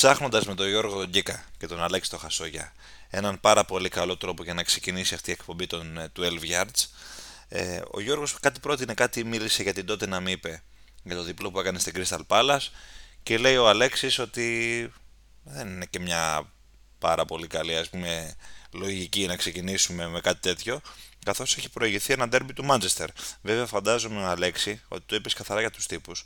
ψάχνοντας με τον Γιώργο τον Γκίκα και τον Αλέξη τον Χασόγια έναν πάρα πολύ καλό τρόπο για να ξεκινήσει αυτή η εκπομπή των 12 ε, Yards, ε, ο Γιώργος κάτι πρότεινε, κάτι μίλησε για την τότε να μην είπε για το διπλό που έκανε στην Crystal Palace και λέει ο Αλέξης ότι δεν είναι και μια πάρα πολύ καλή ας πούμε λογική να ξεκινήσουμε με κάτι τέτοιο καθώς έχει προηγηθεί ένα ντέρμπι του Μάντζεστερ. Βέβαια, φαντάζομαι, Αλέξη, ότι το είπες καθαρά για τους τύπους.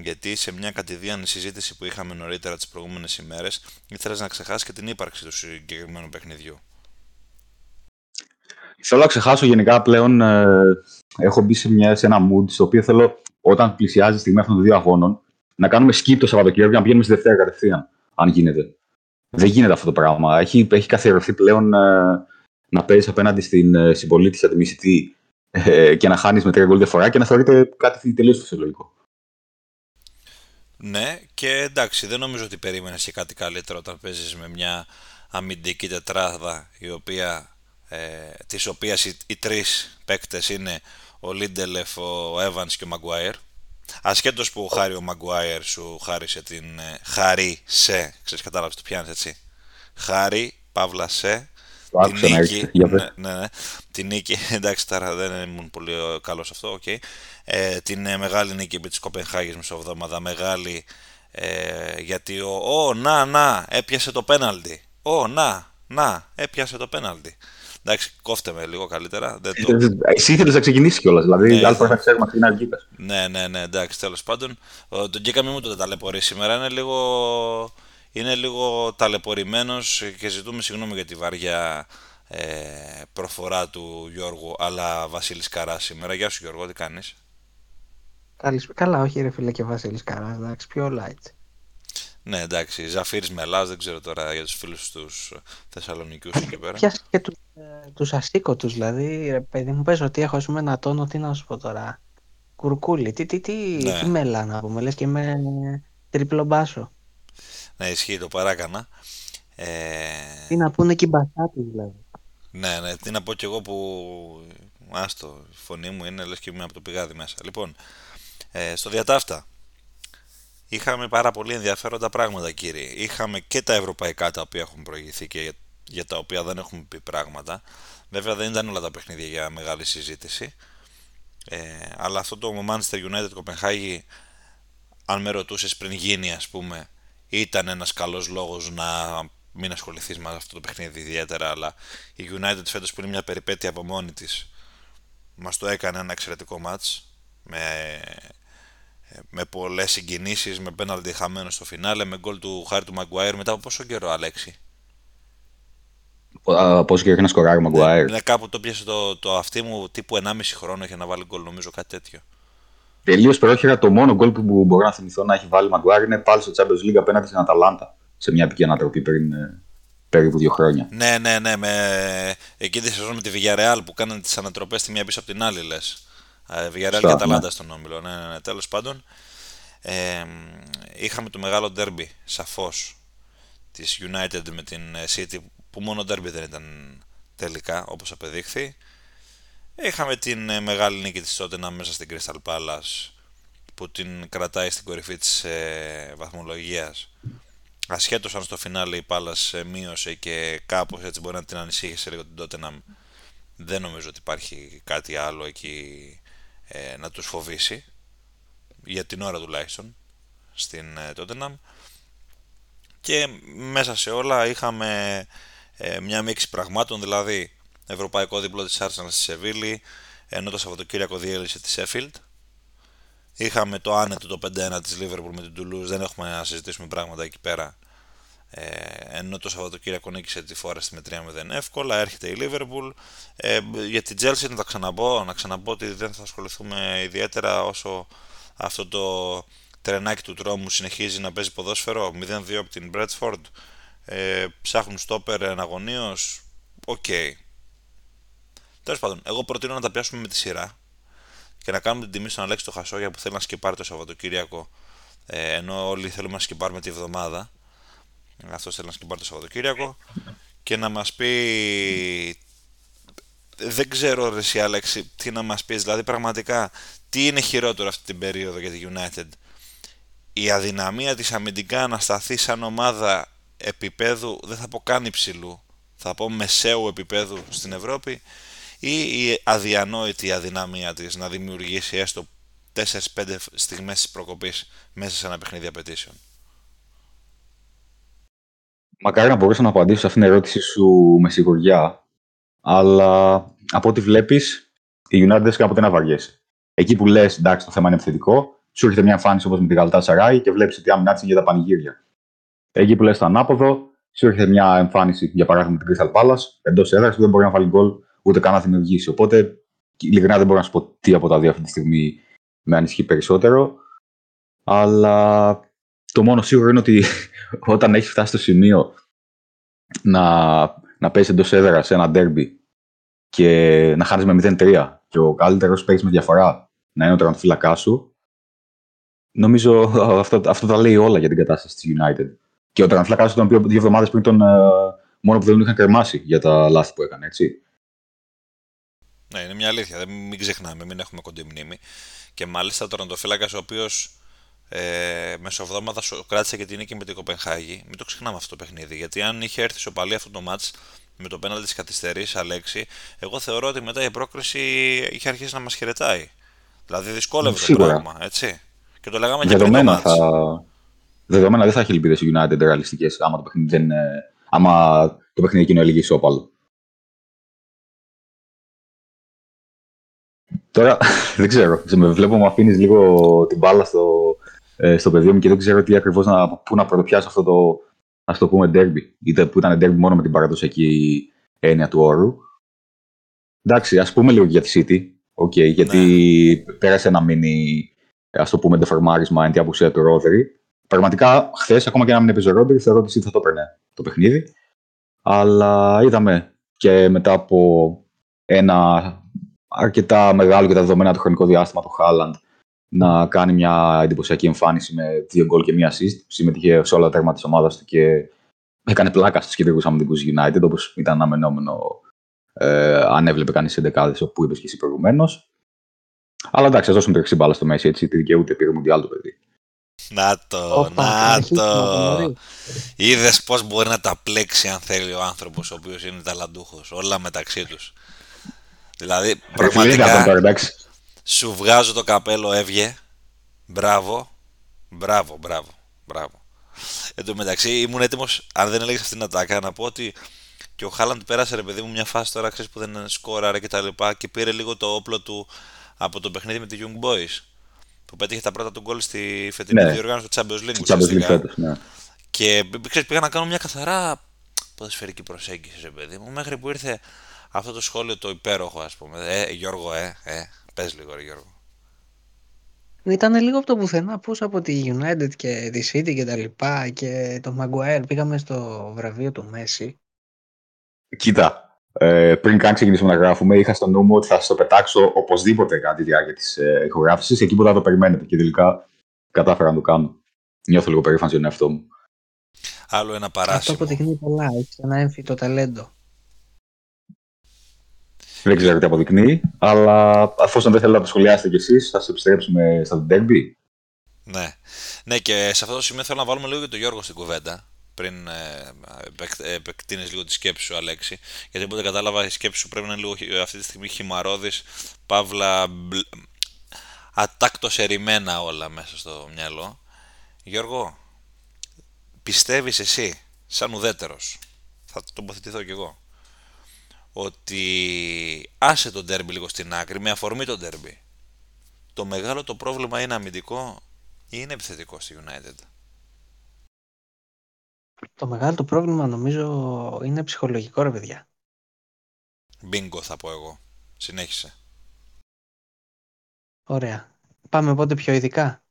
Γιατί σε μια κατηδίαν συζήτηση που είχαμε νωρίτερα τις προηγούμενες ημέρες, ήθελες να ξεχάσεις και την ύπαρξη του συγκεκριμένου παιχνιδιού. Θέλω να ξεχάσω γενικά πλέον. Ε, έχω μπει σε, μια, σε ένα mood στο οποίο θέλω όταν πλησιάζει η στιγμή αυτών των δύο αγώνων να κάνουμε skip το Σαββατοκύριακο και να πηγαίνουμε στη Δευτέρα κατευθείαν, αν γίνεται. Δεν γίνεται αυτό το πράγμα. Έχει, έχει καθιερωθεί πλέον ε, να παίζεις απέναντι στην ε, συμπολίτη αντιμισητή ε, και να χάνεις με τρία γκολ διαφορά και να θεωρείται κάτι τελείως φυσιολογικό. Ναι, και εντάξει, δεν νομίζω ότι περίμενες και κάτι καλύτερο όταν παίζεις με μια αμυντική τετράδα η οποία, ε, της οποίας οι, οι τρεις παίκτες είναι ο Λίντελεφ, ο Evans και ο Μαγκουάιρ. Ασχέτως που ο Χάρη ο Μαγκουάιρ σου χάρισε την ε, Χαρή σε, ξέρεις κατάλαβες το πιάνεις έτσι. Χάρη, Παύλα σε, το την νίκη, ναι, ναι, ναι, την νίκη, εντάξει τώρα δεν ήμουν πολύ καλός σε αυτό, okay. ε, την ε, μεγάλη νίκη επί της Κοπενχάγης μεσοβδόμαδα, μεγάλη ε, γιατί ο, ο, να, να, έπιασε το πέναλτι, ο, να, να, έπιασε το πέναλτι. Εντάξει, κόφτε με λίγο καλύτερα. Δεν το... Εσύ ήθελες να ξεκινήσεις κιόλας. Δηλαδή, ναι, άλλη φορά θα ξέρουμε τι είναι Ναι, ναι, ναι, εντάξει, τέλος πάντων. Τον Γκίκα μην μου το ταλαιπωρεί σήμερα. Είναι λίγο είναι λίγο ταλαιπωρημένος και ζητούμε συγγνώμη για τη βαριά ε, προφορά του Γιώργου, αλλά Βασίλης Καράς σήμερα. Γεια σου Γιώργο, τι κάνεις; Καλά, όχι ρε φίλε και Βασίλης Καράς, εντάξει, πιο light. Ναι, εντάξει, Ζαφύρης Μελάς, δεν ξέρω τώρα για τους φίλους τους Θεσσαλονικούς εκεί πέρα. Πιάσε και τους, ε, τους ασήκωτους, δηλαδή, ρε παιδί μου πες ότι έχω ας πούμε ένα τόνο, τι να σου πω τώρα. Κουρκούλι, τι, τι, τι, ναι. τι μέλα να πούμε, λες και με τριπλό μπάσο. Ναι, ισχύει, το παράκανα. Ε... Τι να πούνε και οι μπασάτοι δηλαδή. Ναι, ναι, τι να πω κι εγώ που. Άστο, η φωνή μου είναι λες και είμαι από το πηγάδι μέσα. Λοιπόν, ε, στο διατάφτα. Είχαμε πάρα πολύ ενδιαφέροντα πράγματα, κύριε. Είχαμε και τα ευρωπαϊκά τα οποία έχουν προηγηθεί και για, για τα οποία δεν έχουμε πει πράγματα. Βέβαια δεν ήταν όλα τα παιχνίδια για μεγάλη συζήτηση. Ε, αλλά αυτό το Manchester United Κοπενχάγη, αν με ρωτούσες πριν γίνει, ας πούμε, ήταν ένας καλός λόγος να μην ασχοληθείς με αυτό το παιχνίδι ιδιαίτερα, αλλά η United φέτος που είναι μια περιπέτεια από μόνη της μας το έκανε ένα εξαιρετικό μάτς με, με πολλές συγκινήσεις, με πέναλτι χαμένο στο φινάλε, με γκολ του Χάρη του Μαγκουάιρ μετά από πόσο καιρό, Αλέξη; Πόσο καιρό έχει να σκοράρει ο Μαγκουάιρ. Ναι, κάπου το πιάσε το, το αυτί μου τύπου 1,5 χρόνο για να βάλει γκολ, νομίζω κάτι τέτοιο. Τελείως περίεργα το μόνο γκολ που μπορώ να θυμηθώ να έχει βάλει Μαγκουάρ είναι πάλι στο Champions League απέναντι στην Αταλάντα σε μια επική ανατροπή πριν ε, περίπου δύο χρόνια. Ναι, ναι, ναι. Με... Εκείνη τη σεζόν με τη Villarreal που κάνανε τις ανατροπές τη μία πίσω από την άλλη, λες. Villarreal και Αταλάντα ναι. στον όμιλο. Ναι, ναι, ναι. Τέλος πάντων, ε, είχαμε το μεγάλο derby σαφώς της United με την City που μόνο derby δεν ήταν τελικά όπως απεδείχθη. Είχαμε την ε, μεγάλη νίκη της Tottenham μέσα στην Crystal Palace που την κρατάει στην κορυφή της ε, βαθμολογίας. Ασχέτως αν στο φινάλε η Palace ε, μείωσε και κάπως έτσι μπορεί να την ανησύχησε λίγο την Tottenham δεν νομίζω ότι υπάρχει κάτι άλλο εκεί ε, να τους φοβήσει. Για την ώρα τουλάχιστον στην ε, Tottenham. Και μέσα σε όλα είχαμε ε, μια μίξη πραγμάτων δηλαδή ευρωπαϊκό διπλό της Arsenal στη Σεβίλη, ενώ το Σαββατοκύριακο διέλυσε τη Sheffield. Είχαμε το άνετο το 5-1 της Liverpool με την Toulouse, δεν έχουμε να συζητήσουμε πράγματα εκεί πέρα. Ε, ενώ το Σαββατοκύριακο νίκησε τη Forest με 3-0 εύκολα, έρχεται η Liverpool. Ε, για την Chelsea να τα ξαναπώ, να ξαναπώ ότι δεν θα ασχοληθούμε ιδιαίτερα όσο αυτό το τρενάκι του τρόμου συνεχίζει να παίζει ποδόσφαιρο. 0-2 από την Brentford. Ε, ψάχνουν στόπερ εναγωνίως. OK. Okay. Τέλος πάντων, εγώ προτείνω να τα πιάσουμε με τη σειρά και να κάνουμε την τιμή στον Αλέξη το Χασόγια που θέλει να σκιπάρει το Σαββατοκύριακο. Ε, ενώ όλοι θέλουμε να σκιπάρουμε τη βδομάδα. Αυτός θέλει να σκιπάρει το Σαββατοκύριακο και να μας πει. Δεν ξέρω, ρε, εσύ, Αλέξη, τι να μας πεις. Δηλαδή, πραγματικά, τι είναι χειρότερο αυτή την περίοδο για τη United; η αδυναμία της αμυντικά να σταθεί σαν ομάδα επίπεδου, δεν θα πω καν υψηλού, θα πω μεσαίου επίπεδου στην Ευρώπη ή η αδιανόητη αδυναμία της να δημιουργήσει έστω 4-5 στιγμές της προκοπής μέσα σε ένα παιχνίδι απαιτήσεων; Μακάρι να μπορούσα να απαντήσω σε αυτήν την ερώτηση σου με σιγουριά, αλλά από ό,τι βλέπεις, η United δεν κάποτε να βαριέσαι. Εκεί που λες, εντάξει, το θέμα είναι επιθετικό, σου έρχεται μια εμφάνιση όπως με τη Γαλτά Σαράι και βλέπεις ότι άμυνα για τα πανηγύρια. Εκεί που λες το ανάποδο, σου έρχεται μια εμφάνιση, για παράδειγμα, με την Crystal Palace, εντός έδρας που δεν μπορεί να βάλει γκολ ούτε καν να δημιουργήσει. Οπότε, ειλικρινά δεν μπορώ να σου πω τι από τα δύο αυτή τη στιγμή με ανισχύει περισσότερο. Αλλά το μόνο σίγουρο είναι ότι όταν έχει φτάσει στο σημείο να, να πέσει εντός έδρας σε ένα ντέρμπι και να χάνεις με 0-3 και ο καλύτερος παίξει με διαφορά να είναι ο τερματοφύλακά σου, νομίζω αυτό, αυτό τα λέει όλα για την κατάσταση της United. Και ο τερματοφύλακά σου τον οποίο δύο εβδομάδες πριν τον. Ε, μόνο που δεν τον είχαν κρεμάσει για τα λάθη που έκανε, έτσι. Ναι, είναι μια αλήθεια. Δεν, μην ξεχνάμε, μην έχουμε κοντή μνήμη. Και μάλιστα ο τερματοφύλακα ο οποίος ε, μεσοβδόμαδα κράτησε και την νίκη με την Κοπενχάγη. Μην το ξεχνάμε αυτό το παιχνίδι. Γιατί αν είχε έρθει σοπαλή αυτό το match με το πέναλτι της καθυστερής Αλέξη, εγώ θεωρώ ότι μετά η πρόκριση είχε αρχίσει να μας χαιρετάει. Δηλαδή δυσκόλευε το πράγμα, έτσι. Και το λέγαμε και πριν το θα... Δεδομένα δεν θα έχει ελπίδες η United ρεαλιστικές άμα το παιχνίδι, δεν, άμα το παιχνίδι εκείνο έλεγε ισόπαλο. Τώρα δεν ξέρω. Με βλέπω μου αφήνεις λίγο την μπάλα στο, ε, στο πεδίο μου και δεν ξέρω τι ακριβώς να, πού να πρωτοπιάσω αυτό το ας το πούμε derby. Είτε που ήταν derby μόνο με την παραδοσιακή έννοια του όρου. Εντάξει, ας πούμε λίγο για τη City. Okay, γιατί ναι. πέρασε ένα μήνυ, ας το πούμε, δεφορμάρισμα εν τη απουσία του Ρόδερη. Πραγματικά, χθες, ακόμα και να μην έπαιζε ο Ρόδερη, θεωρώ ότι η City θα το έπαιρνε το παιχνίδι. Αλλά είδαμε και μετά από ένα αρκετά μεγάλο και τα δεδομένα του χρονικό διάστημα του Χάλαντ να κάνει μια εντυπωσιακή εμφάνιση με δύο γκολ και μία assist. Συμμετείχε σε όλα τα τέρματα της ομάδας του και έκανε πλάκα στους κεντρικού αμυντικούς United όπως ήταν αναμενόμενο ε, αν έβλεπε κανείς σε δεκάδες όπου είπες και εσύ προηγουμένως. Αλλά εντάξει, ας δώσουμε το μπάλα στο Μέση έτσι. Τη δικαιούται πήρε Μουντιάλ το παιδί. Να το, να το. Είδες πώς μπορεί να τα πλέξει αν θέλει ο άνθρωπος ο οποίος είναι ταλαντούχος. Όλα μεταξύ τους. Δηλαδή, πραγματικά σου βγάζω το καπέλο, έβγε. Μπράβο, μπράβο, μπράβο, μπράβο. Εν τω μεταξύ ήμουν έτοιμος, αν δεν έλεγες αυτήν την ατάκα, να πω ότι και ο Χάλαντ πέρασε ρε παιδί μου μια φάση τώρα ξέρεις που δεν σκόραρε και τα λοιπά και πήρε λίγο το όπλο του από το παιχνίδι με τη Young Boys που πέτυχε τα πρώτα του γκολ στη φετινή ναι. διοργάνωση του Champions League. Champions League ναι. Και ξέρεις, πήγα να κάνω μια καθαρά ποδοσφαιρική προσέγγιση, ρε παιδί μου, μέχρι που ήρθε αυτό το σχόλιο το υπέροχο, ας πούμε. Ε, Γιώργο, ε, ε, πες λίγο, ρε Γιώργο. Ήταν λίγο από το πουθενά, πώς από τη United και τη City και τα λοιπά και το Maguire πήγαμε στο βραβείο του Μέση. Κοίτα, ε, πριν καν ξεκινήσουμε να γράφουμε, είχα στο νου μου ότι θα σας το πετάξω οπωσδήποτε κατά τη διάρκεια της ε, ηχογράφησης, εκεί που θα το περιμένετε. Και τελικά κατάφερα να το κάνω. Νιώθω λίγο περήφανος για τον εαυτό μου. Άλλο ένα παράσημο. Αυτό αποδεικνύει πολλά. Έχει ένα έμφυτο ταλέντο. Δεν ξέρω τι αποδεικνύει, αλλά αφού δεν θέλετε να το σχολιάσετε κι εσείς, θα σας επιστρέψουμε στα derby. Ναι. ναι, και σε αυτό το σημείο θέλω να βάλουμε λίγο και τον Γιώργο στην κουβέντα. Πριν ε, επεκτείνεις λίγο τη σκέψη σου, Αλέξη. Γιατί όποτε κατάλαβα, η σκέψη σου πρέπει να είναι λίγο αυτή τη στιγμή χυμαρώδη, παύλα, ατάκτο ερημένα όλα μέσα στο μυαλό. Γιώργο, πιστεύεις εσύ, σαν ουδέτερος, θα τοποθετηθώ κι εγώ, ότι άσε τον τέρμπι λίγο στην άκρη με αφορμή τον τέρμπι. Το μεγάλο το πρόβλημα είναι αμυντικό ή είναι επιθετικό στη United; Το μεγάλο το πρόβλημα νομίζω είναι ψυχολογικό ρε παιδιά. Μπίνγκο θα πω εγώ. Συνέχισε. Ωραία. Πάμε πότε πιο ειδικά.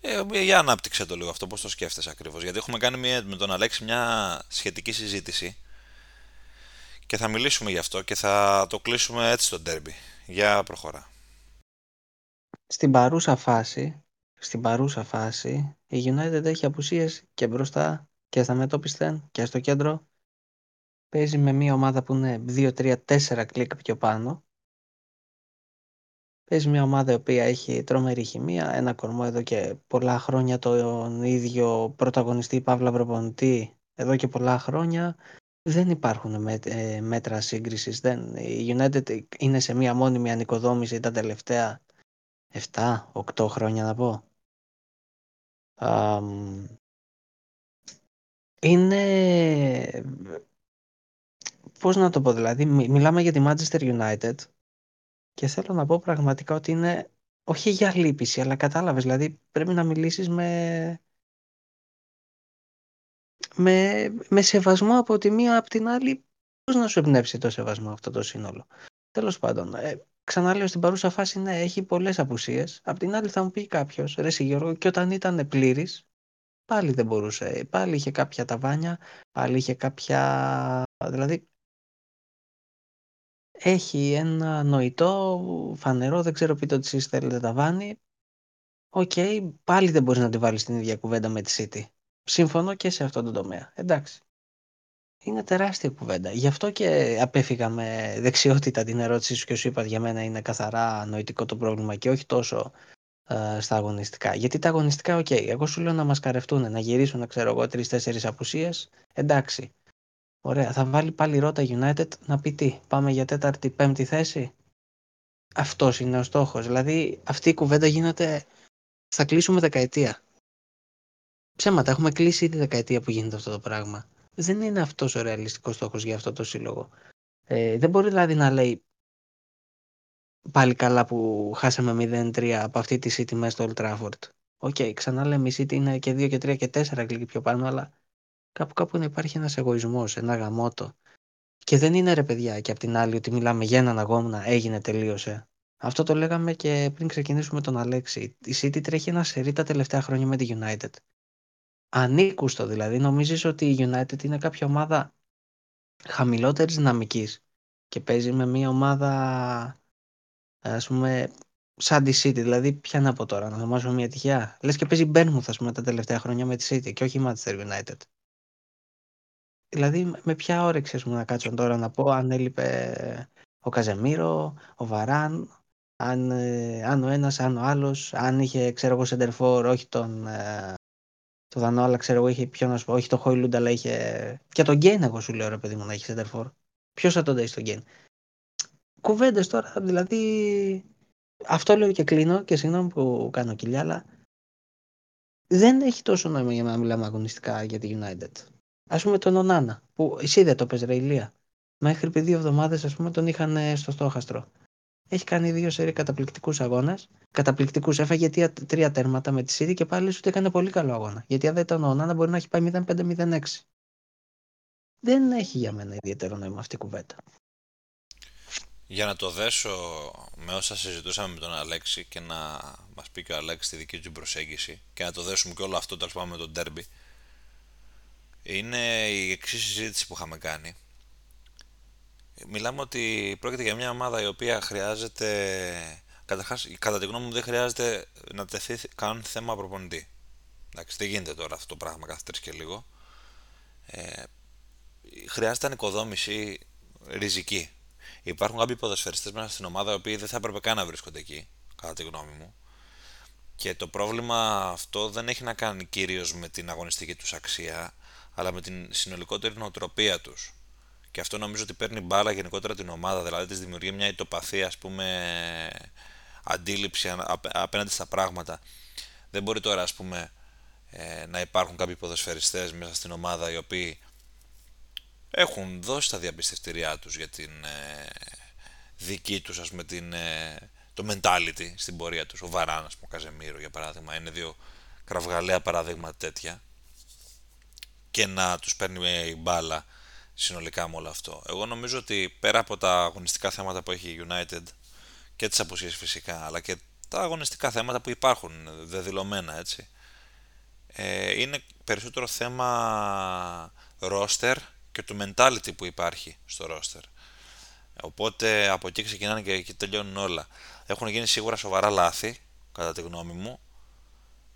Ε, για ανάπτυξε το λίγο αυτό, πώς το σκέφτεσαι ακριβώς; Γιατί έχουμε κάνει μια, με τον Αλέξη μια σχετική συζήτηση και θα μιλήσουμε γι' αυτό και θα το κλείσουμε έτσι στο ντέρμπι. Για προχωρά. Στην παρούσα φάση, στην παρούσα φάση, η United έχει απουσίες και μπροστά και στα μετώπισθεν και στο κέντρο. Παίζει με μια ομάδα που είναι 2-3-4 κλικ πιο πάνω. Παίζει μια ομάδα η οποία έχει τρομερή χημεία, ένα κορμό εδώ και πολλά χρόνια τον ίδιο πρωταγωνιστή Παύλα προπονητή εδώ και πολλά χρόνια. Δεν υπάρχουν ε, μέτρα σύγκρισης. Δεν. Η United είναι σε μια μόνιμη ανοικοδόμηση τα τελευταία 7-8 χρόνια να πω. είναι... Πώς να το πω δηλαδή, μιλάμε για τη Manchester United και θέλω να πω πραγματικά ότι είναι όχι για λύπηση, αλλά κατάλαβες, δηλαδή πρέπει να μιλήσεις με, με, με σεβασμό από τη μία από την άλλη. Πώς να σου εμπνεύσει το σεβασμό αυτό το σύνολο. Τέλος πάντων, ε, ξαναλέω στην παρούσα φάση ναι, έχει πολλές απουσίες. Απ' την άλλη θα μου πει κάποιος, ρε Γιώργο, και όταν ήταν πλήρης, πάλι δεν μπορούσε. Πάλι είχε κάποια ταβάνια, πάλι είχε κάποια... Δηλαδή, έχει ένα νοητό, φανερό, δεν ξέρω πείτε ότι εσείς θέλετε ταβάνι. OK, okay, πάλι δεν μπορείς να τη βάλεις στην ίδια κουβέντα με τη City. Σύμφωνοι και σε αυτόν τον τομέα. Εντάξει. Είναι τεράστια κουβέντα. Γι' αυτό και απέφυγα με δεξιότητα την ερώτησή σου και σου είπα για μένα είναι καθαρά νοητικό το πρόβλημα και όχι τόσο ε, στα αγωνιστικά. Γιατί τα αγωνιστικά, OK, okay, εγώ σου λέω να μας καρευτούν, να γυρίσουν, ξέρω εγώ, τρεις-τέσσερις απουσίες. Εντάξει. Ωραία. Θα βάλει πάλι ρότα United να πει τι, πάμε για τέταρτη, πέμπτη θέση; Αυτός είναι ο στόχος. Δηλαδή αυτή η κουβέντα γίνεται. Θα κλείσουμε δεκαετία. Ψέματα, έχουμε κλείσει ήδη δεκαετία που γίνεται αυτό το πράγμα. Δεν είναι αυτός ο ρεαλιστικός στόχος για αυτό το σύλλογο. Ε, δεν μπορεί δηλαδή να λέει πάλι καλά που χάσαμε 0-3 από αυτή τη City μέσα στο Old Trafford. OK, okay, ξανά λέμε η City είναι και 2 και 3 και 4 κλικ πιο πάνω, αλλά κάπου κάπου να υπάρχει ένας εγωισμός, ένα γαμώτο. Και δεν είναι ρε παιδιά και απ' την άλλη ότι μιλάμε για έναν αγώνα, έγινε, τελείωσε. Αυτό το λέγαμε και πριν ξεκινήσουμε τον Αλέξη. Η City τρέχει ένα σερί τα τελευταία χρόνια με τη United ανήκουστο δηλαδή. Νομίζεις ότι η United είναι κάποια ομάδα χαμηλότερης δυναμικής και παίζει με μια ομάδα ας πούμε σαν τη City, δηλαδή ποια να πω τώρα, να ονομάσουμε μια τυχαία. Λες και παίζει Bournemouth ας πούμε τα τελευταία χρόνια με τη City και όχι η Manchester United. Δηλαδή με ποια όρεξη ας πούμε, να κάτσω τώρα να πω αν έλειπε ο Καζεμίρο, ο Βαράν, αν, ε, αν ο ένας, αν ο άλλος, αν είχε ξέρω εγώ σεντερφόρ, όχι τον ε, το Δανό, αλλά ξέρω εγώ είχε πιο να σου πω, όχι το Χόιλουντ, αλλά είχε. Και τον Γκέιν, εγώ σου λέω ρε παιδί μου να έχεις σέντερφορ. Ποιος θα τον δει στον Γκέιν; Κουβέντες τώρα, δηλαδή. Αυτό λέω και κλείνω και συγγνώμη που κάνω κοιλιά, αλλά δεν έχει τόσο νόημα για να μιλάμε αγωνιστικά για τη United. Α πούμε τον Ονάνα, που εσύ δεν το πες ρε Ηλία. Μέχρι πριν δύο εβδομάδες, ας πούμε, τον είχαν στο στόχαστρο. Έχει κάνει δύο σερί καταπληκτικούς αγώνες. Καταπληκτικούς. Έφαγε τρία τέρματα με τη Σίδη και πάλι σου έκανε πολύ καλό αγώνα. Γιατί αν δεν ήταν ο Νάνα μπορεί να έχει πάει 0-5-0-6. Δεν έχει για μένα ιδιαίτερο νόημα αυτή η κουβέντα. Για να το δέσω με όσα συζητούσαμε με τον Αλέξη και να μας πει και ο Αλέξης τη δική του προσέγγιση και να το δέσουμε και όλο αυτό τέλος πάντων με τον Ντέρμπι. Είναι η εξής συζήτηση που είχαμε κάνει μιλάμε ότι πρόκειται για μια ομάδα η οποία χρειάζεται. Καταρχάς, κατά τη γνώμη μου, δεν χρειάζεται να τεθεί καν θέμα προπονητή. Εντάξει, δεν γίνεται τώρα αυτό το πράγμα κάθε τρεις και λίγο. Ε, χρειάζεται ανοικοδόμηση ριζική. Υπάρχουν κάποιοι ποδοσφαιριστές μέσα στην ομάδα οι οποίοι δεν θα έπρεπε καν να βρίσκονται εκεί, κατά τη γνώμη μου. Και το πρόβλημα αυτό δεν έχει να κάνει κυρίως με την αγωνιστική τους αξία, αλλά με την συνολικότερη νοοτροπία τους. Και αυτό νομίζω ότι παίρνει μπάλα γενικότερα την ομάδα, δηλαδή της δημιουργεί μια ητοπαθή, ας πούμε, αντίληψη απέναντι στα πράγματα. Δεν μπορεί τώρα, ας πούμε, ε, να υπάρχουν κάποιοι ποδοσφαιριστές μέσα στην ομάδα οι οποίοι έχουν δώσει τα διαπιστευτηριά τους για την ε, δική τους, ας πούμε, την, ε, το mentality στην πορεία τους. Ο Βαράν, ας πούμε, ο Καζεμίρο, για παράδειγμα, είναι δύο κραυγαλαία παραδείγματα τέτοια και να τους παίρνει η μπάλα συνολικά με όλο αυτό. Εγώ νομίζω ότι πέρα από τα αγωνιστικά θέματα που έχει η United και τις αποσίες φυσικά, αλλά και τα αγωνιστικά θέματα που υπάρχουν δεδηλωμένα έτσι, ε, είναι περισσότερο θέμα roster και του mentality που υπάρχει στο roster. Οπότε από εκεί ξεκινάνε και, και τελειώνουν όλα. Έχουν γίνει σίγουρα σοβαρά λάθη, κατά τη γνώμη μου,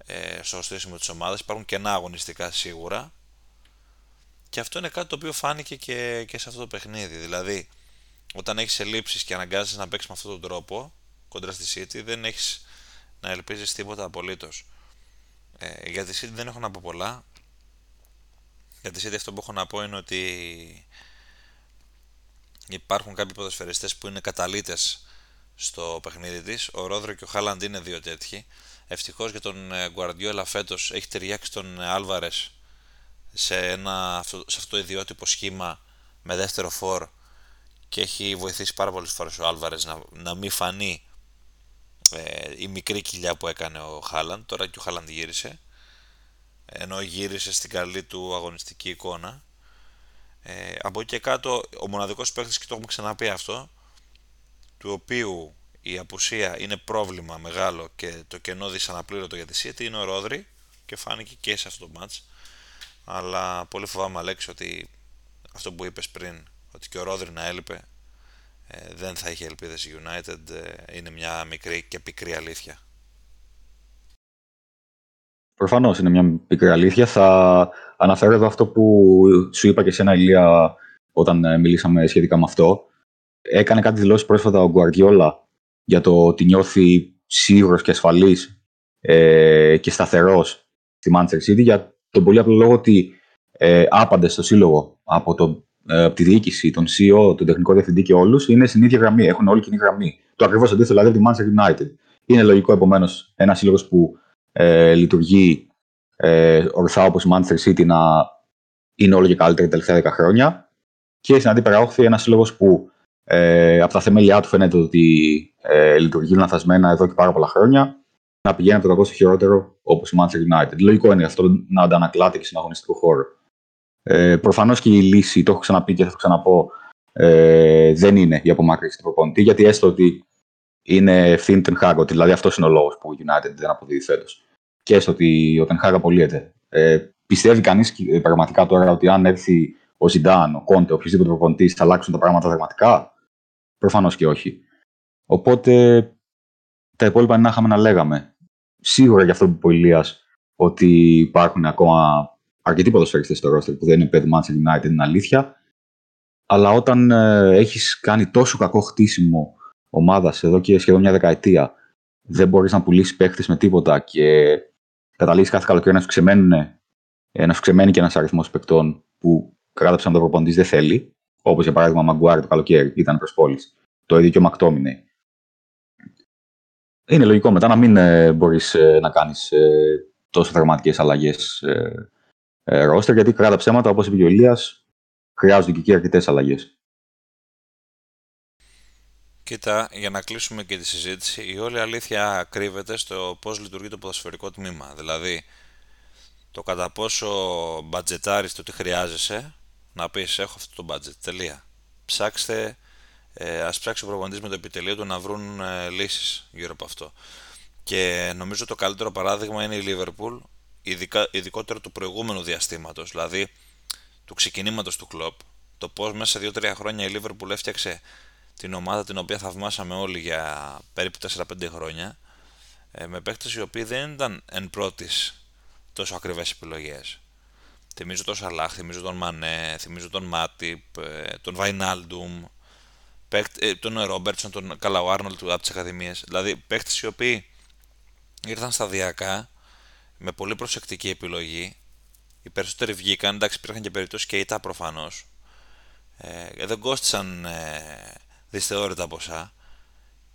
ε, στο στήσιμο της ομάδας. Υπάρχουν κενά αγωνιστικά σίγουρα, και αυτό είναι κάτι το οποίο φάνηκε και, και σε αυτό το παιχνίδι. Δηλαδή, όταν έχεις ελλείψεις και αναγκάζεσαι να παίξεις με αυτόν τον τρόπο, κοντρα στη City δεν έχεις να ελπίζεις τίποτα απολύτως. Ε, για τη City δεν έχω να πω πολλά. Για τη City αυτό που έχω να πω είναι ότι υπάρχουν κάποιοι ποδοσφαιριστές που είναι καταλήτες στο παιχνίδι της. Ο Ρόδρο και ο Χάλαντ είναι δύο τέτοιοι. Ευτυχώς για τον Guardiola φέτος έχει ταιριάξει τον Άλβαρες σε, ένα, σε αυτό το ιδιότυπο σχήμα με δεύτερο φόρ και έχει βοηθήσει πάρα πολλές φορές ο Άλβαρες να, να μην φανεί ε, η μικρή κοιλιά που έκανε ο Χάλαντ. Τώρα και ο Χάλαντ γύρισε ενώ γύρισε στην καλή του αγωνιστική εικόνα. Ε, από εκεί και κάτω ο μοναδικός παίκτης και το έχουμε ξαναπεί αυτό του οποίου η απουσία είναι πρόβλημα μεγάλο και το κενό δυσαναπλήρωτο για τη City είναι ο Ρόδρυ και φάνηκε και σε αυτό το match αλλά πολύ φοβάμαι Αλέξη ότι αυτό που είπες πριν ότι και ο Ρόδρυ να έλειπε ε, δεν θα είχε ελπίδες η United ε, είναι μια μικρή και πικρή αλήθεια Προφανώς είναι μια πικρή αλήθεια. Θα αναφέρω εδώ αυτό που σου είπα και σε ένα Ηλία όταν ε, μιλήσαμε σχετικά με αυτό. Έκανε κάτι δηλώσεις πρόσφατα ο Γκουαρδιόλα για το ότι νιώθει σίγουρος και ασφαλής ε, και σταθερός στη Manchester City για τον πολύ απλό λόγο ότι ε, άπαντε στο σύλλογο από, το, ε, από τη διοίκηση, τον CEO, τον τεχνικό διευθυντή και όλους είναι στην ίδια γραμμή. Έχουν όλη κοινή γραμμή. Το ακριβώς αντίθετο δηλαδή από τη Manchester United. Είναι λογικό επομένως ένας σύλλογος που ε, λειτουργεί ε, ορθά όπως η Manchester City να είναι όλο και καλύτερη τα τελευταία 10 χρόνια. Και στην αντίπερα όχθη ένας σύλλογος που ε, από τα θεμέλια του φαίνεται ότι ε, λειτουργεί λανθασμένα εδώ και πάρα πολλά χρόνια, να πηγαίνει από το κακό στο χειρότερο όπως η Manchester United. Λογικό είναι αυτό να αντανακλάται και στον αγωνιστικό χώρο. Ε, Προφανώς και η λύση, το έχω ξαναπεί και θα το ξαναπώ, ε, δεν είναι η απομάκρυνση του προπονητή, γιατί έστω ότι είναι ευθύνη Ten δηλαδή αυτός είναι ο λόγος που η United δεν αποδίδει φέτος. Και έστω ότι ο Ten απολύεται. Ε, πιστεύει κανείς ε, πραγματικά τώρα ότι αν έρθει ο Ζιντάν, ο Κόντε, οποιοδήποτε προπονητής, θα αλλάξουν τα πράγματα δραματικά. Προφανώς και όχι. Οπότε τα υπόλοιπα είναι να είχαμε να λέγαμε. Σίγουρα για αυτό που είπε ο Ηλίας, ότι υπάρχουν ακόμα αρκετοί ποδοσφαιριστές στο ρόστερ που δεν είναι παιδί Manchester United, είναι αλήθεια. Αλλά όταν ε, έχεις κάνει τόσο κακό χτίσιμο ομάδας εδώ και σχεδόν μια δεκαετία, δεν μπορείς να πουλήσεις παίχτε με τίποτα και καταλήγεις κάθε καλοκαίρι να σου ξεμένουν ε, να σου ξεμένει και ένας αριθμός παικτών που κράταψαν τον προπονητής δεν θέλει, όπως για παράδειγμα ο Μαγκουάρη το καλοκαίρι ήταν προς πόλης. Το ίδιο και ο Μακτόμινε. Είναι λογικό μετά να μην ε, μπορείς ε, να κάνεις ε, τόσο δραματικές αλλαγές ε, ε, ρόστερ, γιατί κράτα ψέματα, όπως είπε ο Ηλίας, χρειάζονται και εκεί αρκετές αλλαγές. Κοίτα, για να κλείσουμε και τη συζήτηση, η όλη αλήθεια κρύβεται στο πώς λειτουργεί το ποδοσφαιρικό τμήμα. Δηλαδή, το κατά πόσο μπατζετάρεις το τι χρειάζεσαι, να πεις έχω αυτό το μπατζετ, τελεία. Ψάξτε, ε, ας ψάξει ο προπονητής με το επιτελείο του να βρουν ε, λύσεις γύρω από αυτό. Και νομίζω το καλύτερο παράδειγμα είναι η Liverpool, ειδικά, ειδικότερα του προηγούμενου διαστήματος, δηλαδή του ξεκινήματος του κλοπ, το πώς μέσα σε 2-3 χρόνια η Liverpool έφτιαξε την ομάδα την οποία θαυμάσαμε όλοι για περίπου 4-5 χρόνια, ε, με παίκτες οι οποίοι δεν ήταν εν πρώτης τόσο ακριβές επιλογές. Θυμίζω τον Σαλάχ, θυμίζω τον Μανέ, θυμίζω τον Μάτιπ, ε, τον Βαϊνάλντουμ, ε, τον Ρόμπερτσον, τον Καλαουάρνολ του από τις Ακαδημίες. Δηλαδή παίκτε οι οποίοι ήρθαν σταδιακά με πολύ προσεκτική επιλογή. Οι περισσότεροι βγήκαν, εντάξει, υπήρχαν και περιπτώσεις και ητά προφανώς. Ε, δεν κόστησαν ε, δυσθεώρητα ποσά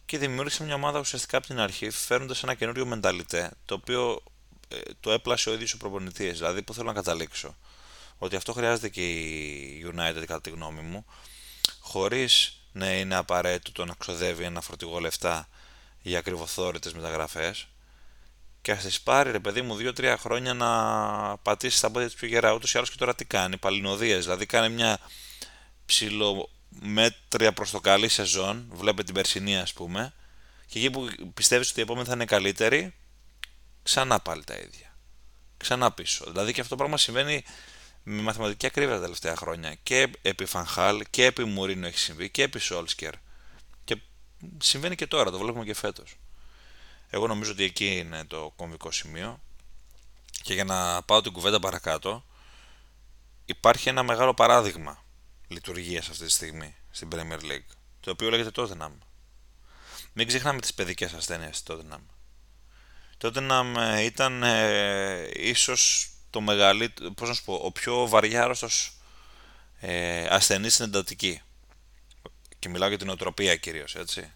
και δημιούργησαν μια ομάδα ουσιαστικά από την αρχή, φέρνοντα ένα καινούριο μενταλιτέ, το οποίο ε, το έπλασε ο ίδιος ο προπονητής. Δηλαδή, που θέλω να καταλήξω. Ότι αυτό χρειάζεται και η United, κατά τη γνώμη μου, χωρίς να είναι απαραίτητο το να ξοδεύει ένα φορτηγό λεφτά για ακριβοθόρητε μεταγραφές. Και ας τη πάρει, ρε παιδί μου, 2-3 χρόνια να πατήσει τα πόδια της πιο γερά. Ούτως ή άλλως και τώρα τι κάνει, παλινοδίες. Δηλαδή, κάνει μια ψηλομέτρια προς το καλή σεζόν. Βλέπετε την περσινή, ας πούμε. Και εκεί που πιστεύεις ότι η επόμενη θα είναι καλύτερη, ξανά πάλι τα ίδια. Ξανά πίσω. Δηλαδή και αυτό το πράγμα συμβαίνει με μαθηματική ακρίβεια τα τελευταία χρόνια. Και επί Φανχάλ και επί Μουρίνο έχει συμβεί και επί Σόλσκερ. Και συμβαίνει και τώρα, το βλέπουμε και φέτος. Εγώ νομίζω ότι εκεί είναι το κομβικό σημείο. Και για να πάω την κουβέντα παρακάτω, υπάρχει ένα μεγάλο παράδειγμα λειτουργίας αυτή τη στιγμή στην Premier League, το οποίο λέγεται Tottenham. μην ξεχνάμε τις παιδικές ασθένειες τότε να τότε να ήταν ε, ίσως το μεγαλύτερο, πώς να σου πω, ο πιο βαριά άρρωστος ε, ασθενής στην εντατική. Και μιλάω για την οτροπία κυρίως, έτσι.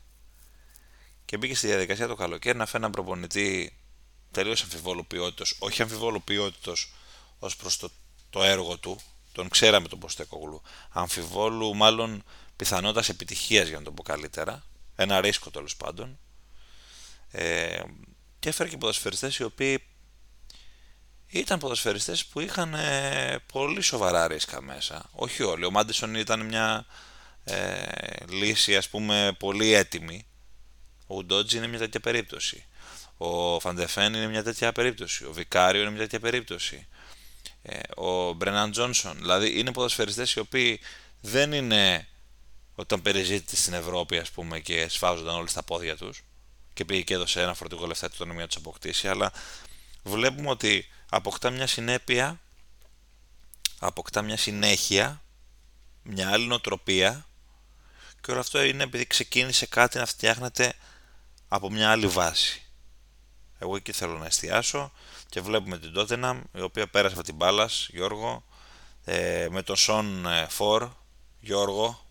Και μπήκε στη διαδικασία το καλοκαίρι να φέρει έναν προπονητή τελείως αμφιβόλου ποιότητος, όχι αμφιβόλου ποιότητος ως προς το, το έργο του, τον ξέραμε τον Ποστέκογλου, αμφιβόλου μάλλον πιθανότητας επιτυχίας για να το πω καλύτερα, ένα ρίσκο τέλος πάντων, ε, και έφερε και ποδοσφαιριστές οι οποίοι ήταν ποδοσφαιριστές που είχαν ε, πολύ σοβαρά ρίσκα μέσα. Όχι όλοι. Ο Μάντισον ήταν μια ε, λύση ας πούμε πολύ έτοιμη. Ο Ντότζι είναι μια τέτοια περίπτωση. Ο Φαντεφέν είναι μια τέτοια περίπτωση. Ο Βικάριο είναι μια τέτοια περίπτωση. Ε, ο Μπρενάν Τζόνσον. Δηλαδή είναι ποδοσφαιριστές οι οποίοι δεν είναι όταν περιζήτητη στην Ευρώπη ας πούμε και σφάζονταν όλοι στα πόδια τους και πήγε και έδωσε ένα φορτηγό λεφτά του να τους αποκτήσει αλλά βλέπουμε ότι αποκτά μια συνέπεια αποκτά μια συνέχεια μια άλλη νοοτροπία και όλο αυτό είναι επειδή ξεκίνησε κάτι να φτιάχνεται από μια άλλη βάση εγώ εκεί θέλω να εστιάσω και βλέπουμε την Tottenham η οποία πέρασε από την μπάλας Γιώργο ε, με τον Σον ε, Φορ Γιώργο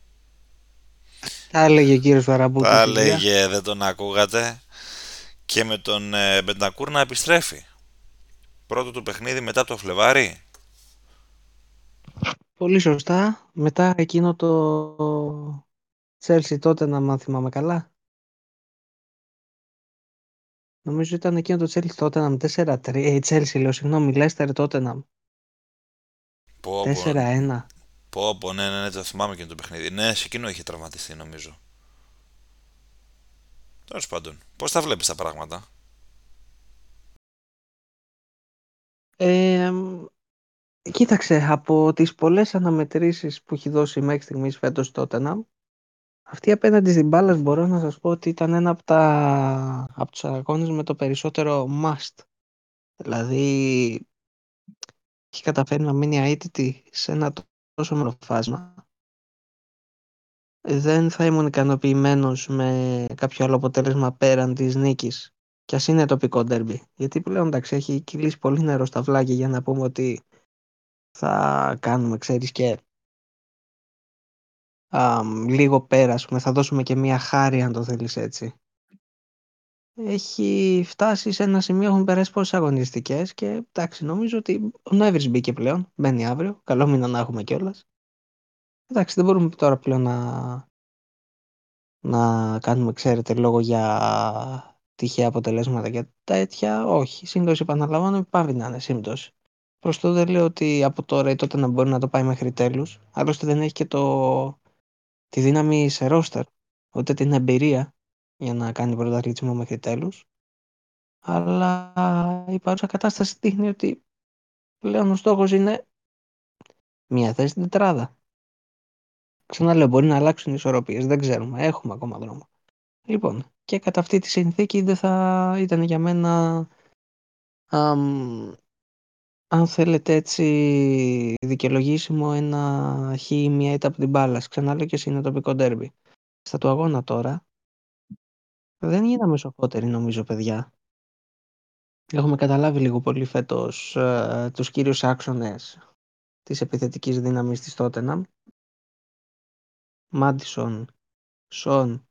τα έλεγε ο κύριος Βαραμπούτη. Τα έλεγε, δεν τον ακούγατε. Και με τον ε, Μπεντακούρ να επιστρέφει. Πρώτο του παιχνίδι μετά το Φλεβάρι; Πολύ σωστά. Μετά εκείνο το Chelsea τότε να μάθημα με καλά. Νομίζω ήταν εκείνο το Chelsea τότε να 4-3. Ε, Chelsea λέω, συγγνώμη, Leicester τότε να. 4-1. Πω, πω, ναι, ναι, ναι, το θυμάμαι και το παιχνίδι. Ναι, σε εκείνο είχε τραυματιστεί νομίζω. Τέλος πάντων, πώς τα βλέπεις τα πράγματα; Ε, κοίταξε, από τις πολλές αναμετρήσεις που έχει δώσει μέχρι στιγμής φέτος τότε να αυτή απέναντι στην μπάλα μπορώ να σας πω ότι ήταν ένα από, τα, από τους αγώνες με το περισσότερο must. Δηλαδή, έχει καταφέρει να μείνει αίτητη σε ένα τόσο μεγάλο φάσμα, δεν θα ήμουν ικανοποιημένος με κάποιο άλλο αποτέλεσμα πέραν της νίκης. Κι ας είναι τοπικό ντέρμπι. Γιατί πλέον εντάξει, έχει κυλήσει πολύ νερό στα βλάκια για να πούμε ότι θα κάνουμε, ξέρεις και α, λίγο πέρα, θα δώσουμε και μία χάρη αν το θέλεις έτσι. Έχει φτάσει σε ένα σημείο, έχουν περάσει πόσες αγωνιστικές και εντάξει, νομίζω ότι ο Νέβρι μπήκε πλέον. Μπαίνει αύριο. Καλό μήνα να έχουμε κιόλας. Εντάξει, δεν μπορούμε τώρα πλέον να, να κάνουμε, ξέρετε, λόγο για τυχαία αποτελέσματα και τέτοια. Όχι, σύμπτωση επαναλαμβάνω, πάβει να είναι σύμπτωση. Προς το δεν λέω ότι από τώρα ή τότε να μπορεί να το πάει μέχρι τέλους. Άλλωστε δεν έχει και το, τη δύναμη σε ρόστερ, ούτε την εμπειρία για να κάνει πρωταθλητισμό μέχρι τέλους. Αλλά η παρούσα κατάσταση δείχνει ότι πλέον ο στόχος είναι μια θέση στην τετράδα. Ξαναλέω, μπορεί να αλλάξουν οι ισορροπίες, δεν ξέρουμε, έχουμε ακόμα δρόμο. Λοιπόν, και κατά αυτή τη συνθήκη δεν θα ήταν για μένα, αν θέλετε έτσι, δικαιολογήσιμο ένα χ ή μία ήττα από την μπάλα. Ξαναλέω και είναι τοπικό ντέρμπι. Στα του αγώνα τώρα, δεν γίναμε σοφότεροι νομίζω παιδιά. Έχουμε καταλάβει λίγο πολύ φέτος ε, τους κύριους άξονες της επιθετικής δύναμης της Τότεναμ Μάντισον, Σον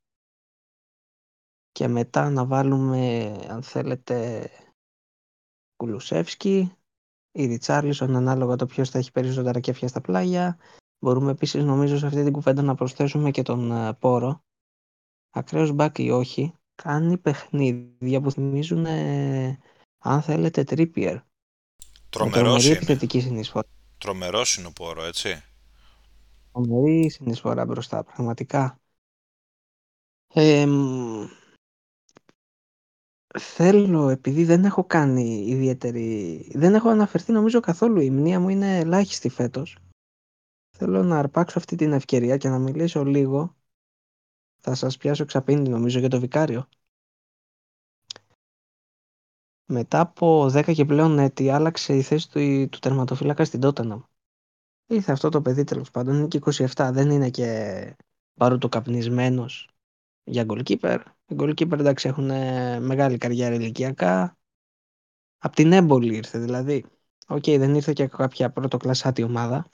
και μετά να βάλουμε αν θέλετε Κουλουσεύσκι ή Ριτσάρλισον ανάλογα το ποιος θα έχει περισσότερα κέφια στα πλάγια. Μπορούμε επίσης νομίζω σε αυτή την κουβέντα να προσθέσουμε και τον ε, Πόρο. Ακραίος μπακ ή όχι, κάνει παιχνίδια που θυμίζουν αν θέλετε τρίπιερ. Τρομερός είναι. Τρομερός είναι ο Πόρο, έτσι. Φοβερή συνεισφορά μπροστά, πραγματικά. Ε, θέλω, επειδή δεν έχω κάνει ιδιαίτερη... Δεν έχω αναφερθεί νομίζω καθόλου, η μνήμα μου είναι ελάχιστη φέτος. Θέλω να αρπάξω αυτή την ευκαιρία και να μιλήσω λίγο. Θα σας πιάσω ξαπίνη νομίζω για το Βικάριο. Μετά από 10 και πλέον έτη άλλαξε η θέση του, του τερματοφύλακα στην Τότεναμ. Ήρθε αυτό το παιδί τέλος πάντων, είναι και 27, δεν είναι και παρούτο καπνισμένος για goalkeeper. Οι goalkeeper εντάξει έχουν μεγάλη καριέρα ηλικιακά. Απ' την έμπολη ήρθε δηλαδή. OK, okay, δεν ήρθε και κάποια πρωτοκλασάτη ομάδα.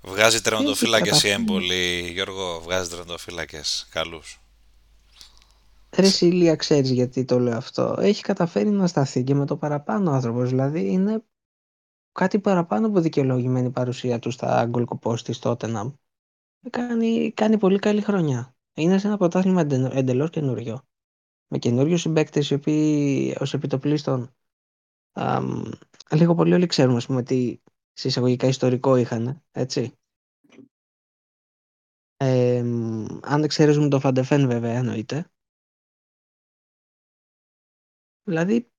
Βγάζει τερματοφύλακες η Έμπολι, Γιώργο. Βγάζει τερματοφύλακες καλούς. Ρε Σίλια, ξέρεις γιατί το λέω αυτό. Έχει καταφέρει να σταθεί και με το παραπάνω άνθρωπος. Δηλαδή είναι κάτι παραπάνω από δικαιολογημένη παρουσία του στα γκολ της Τότεναμ. Κάνει, κάνει πολύ καλή χρονιά. Είναι σε ένα πρωτάθλημα εντελώς καινούριο. Με καινούριους συμπαίκτες οι οποίοι ως επί το πλείστον λίγο πολύ όλοι ξέρουμε ας πούμε, τι σε εισαγωγικά ιστορικό είχαν. Έτσι. Ε, αν δεν ξέρουμε το Φαν ντε Φεν βέβαια εννοείται. Δηλαδή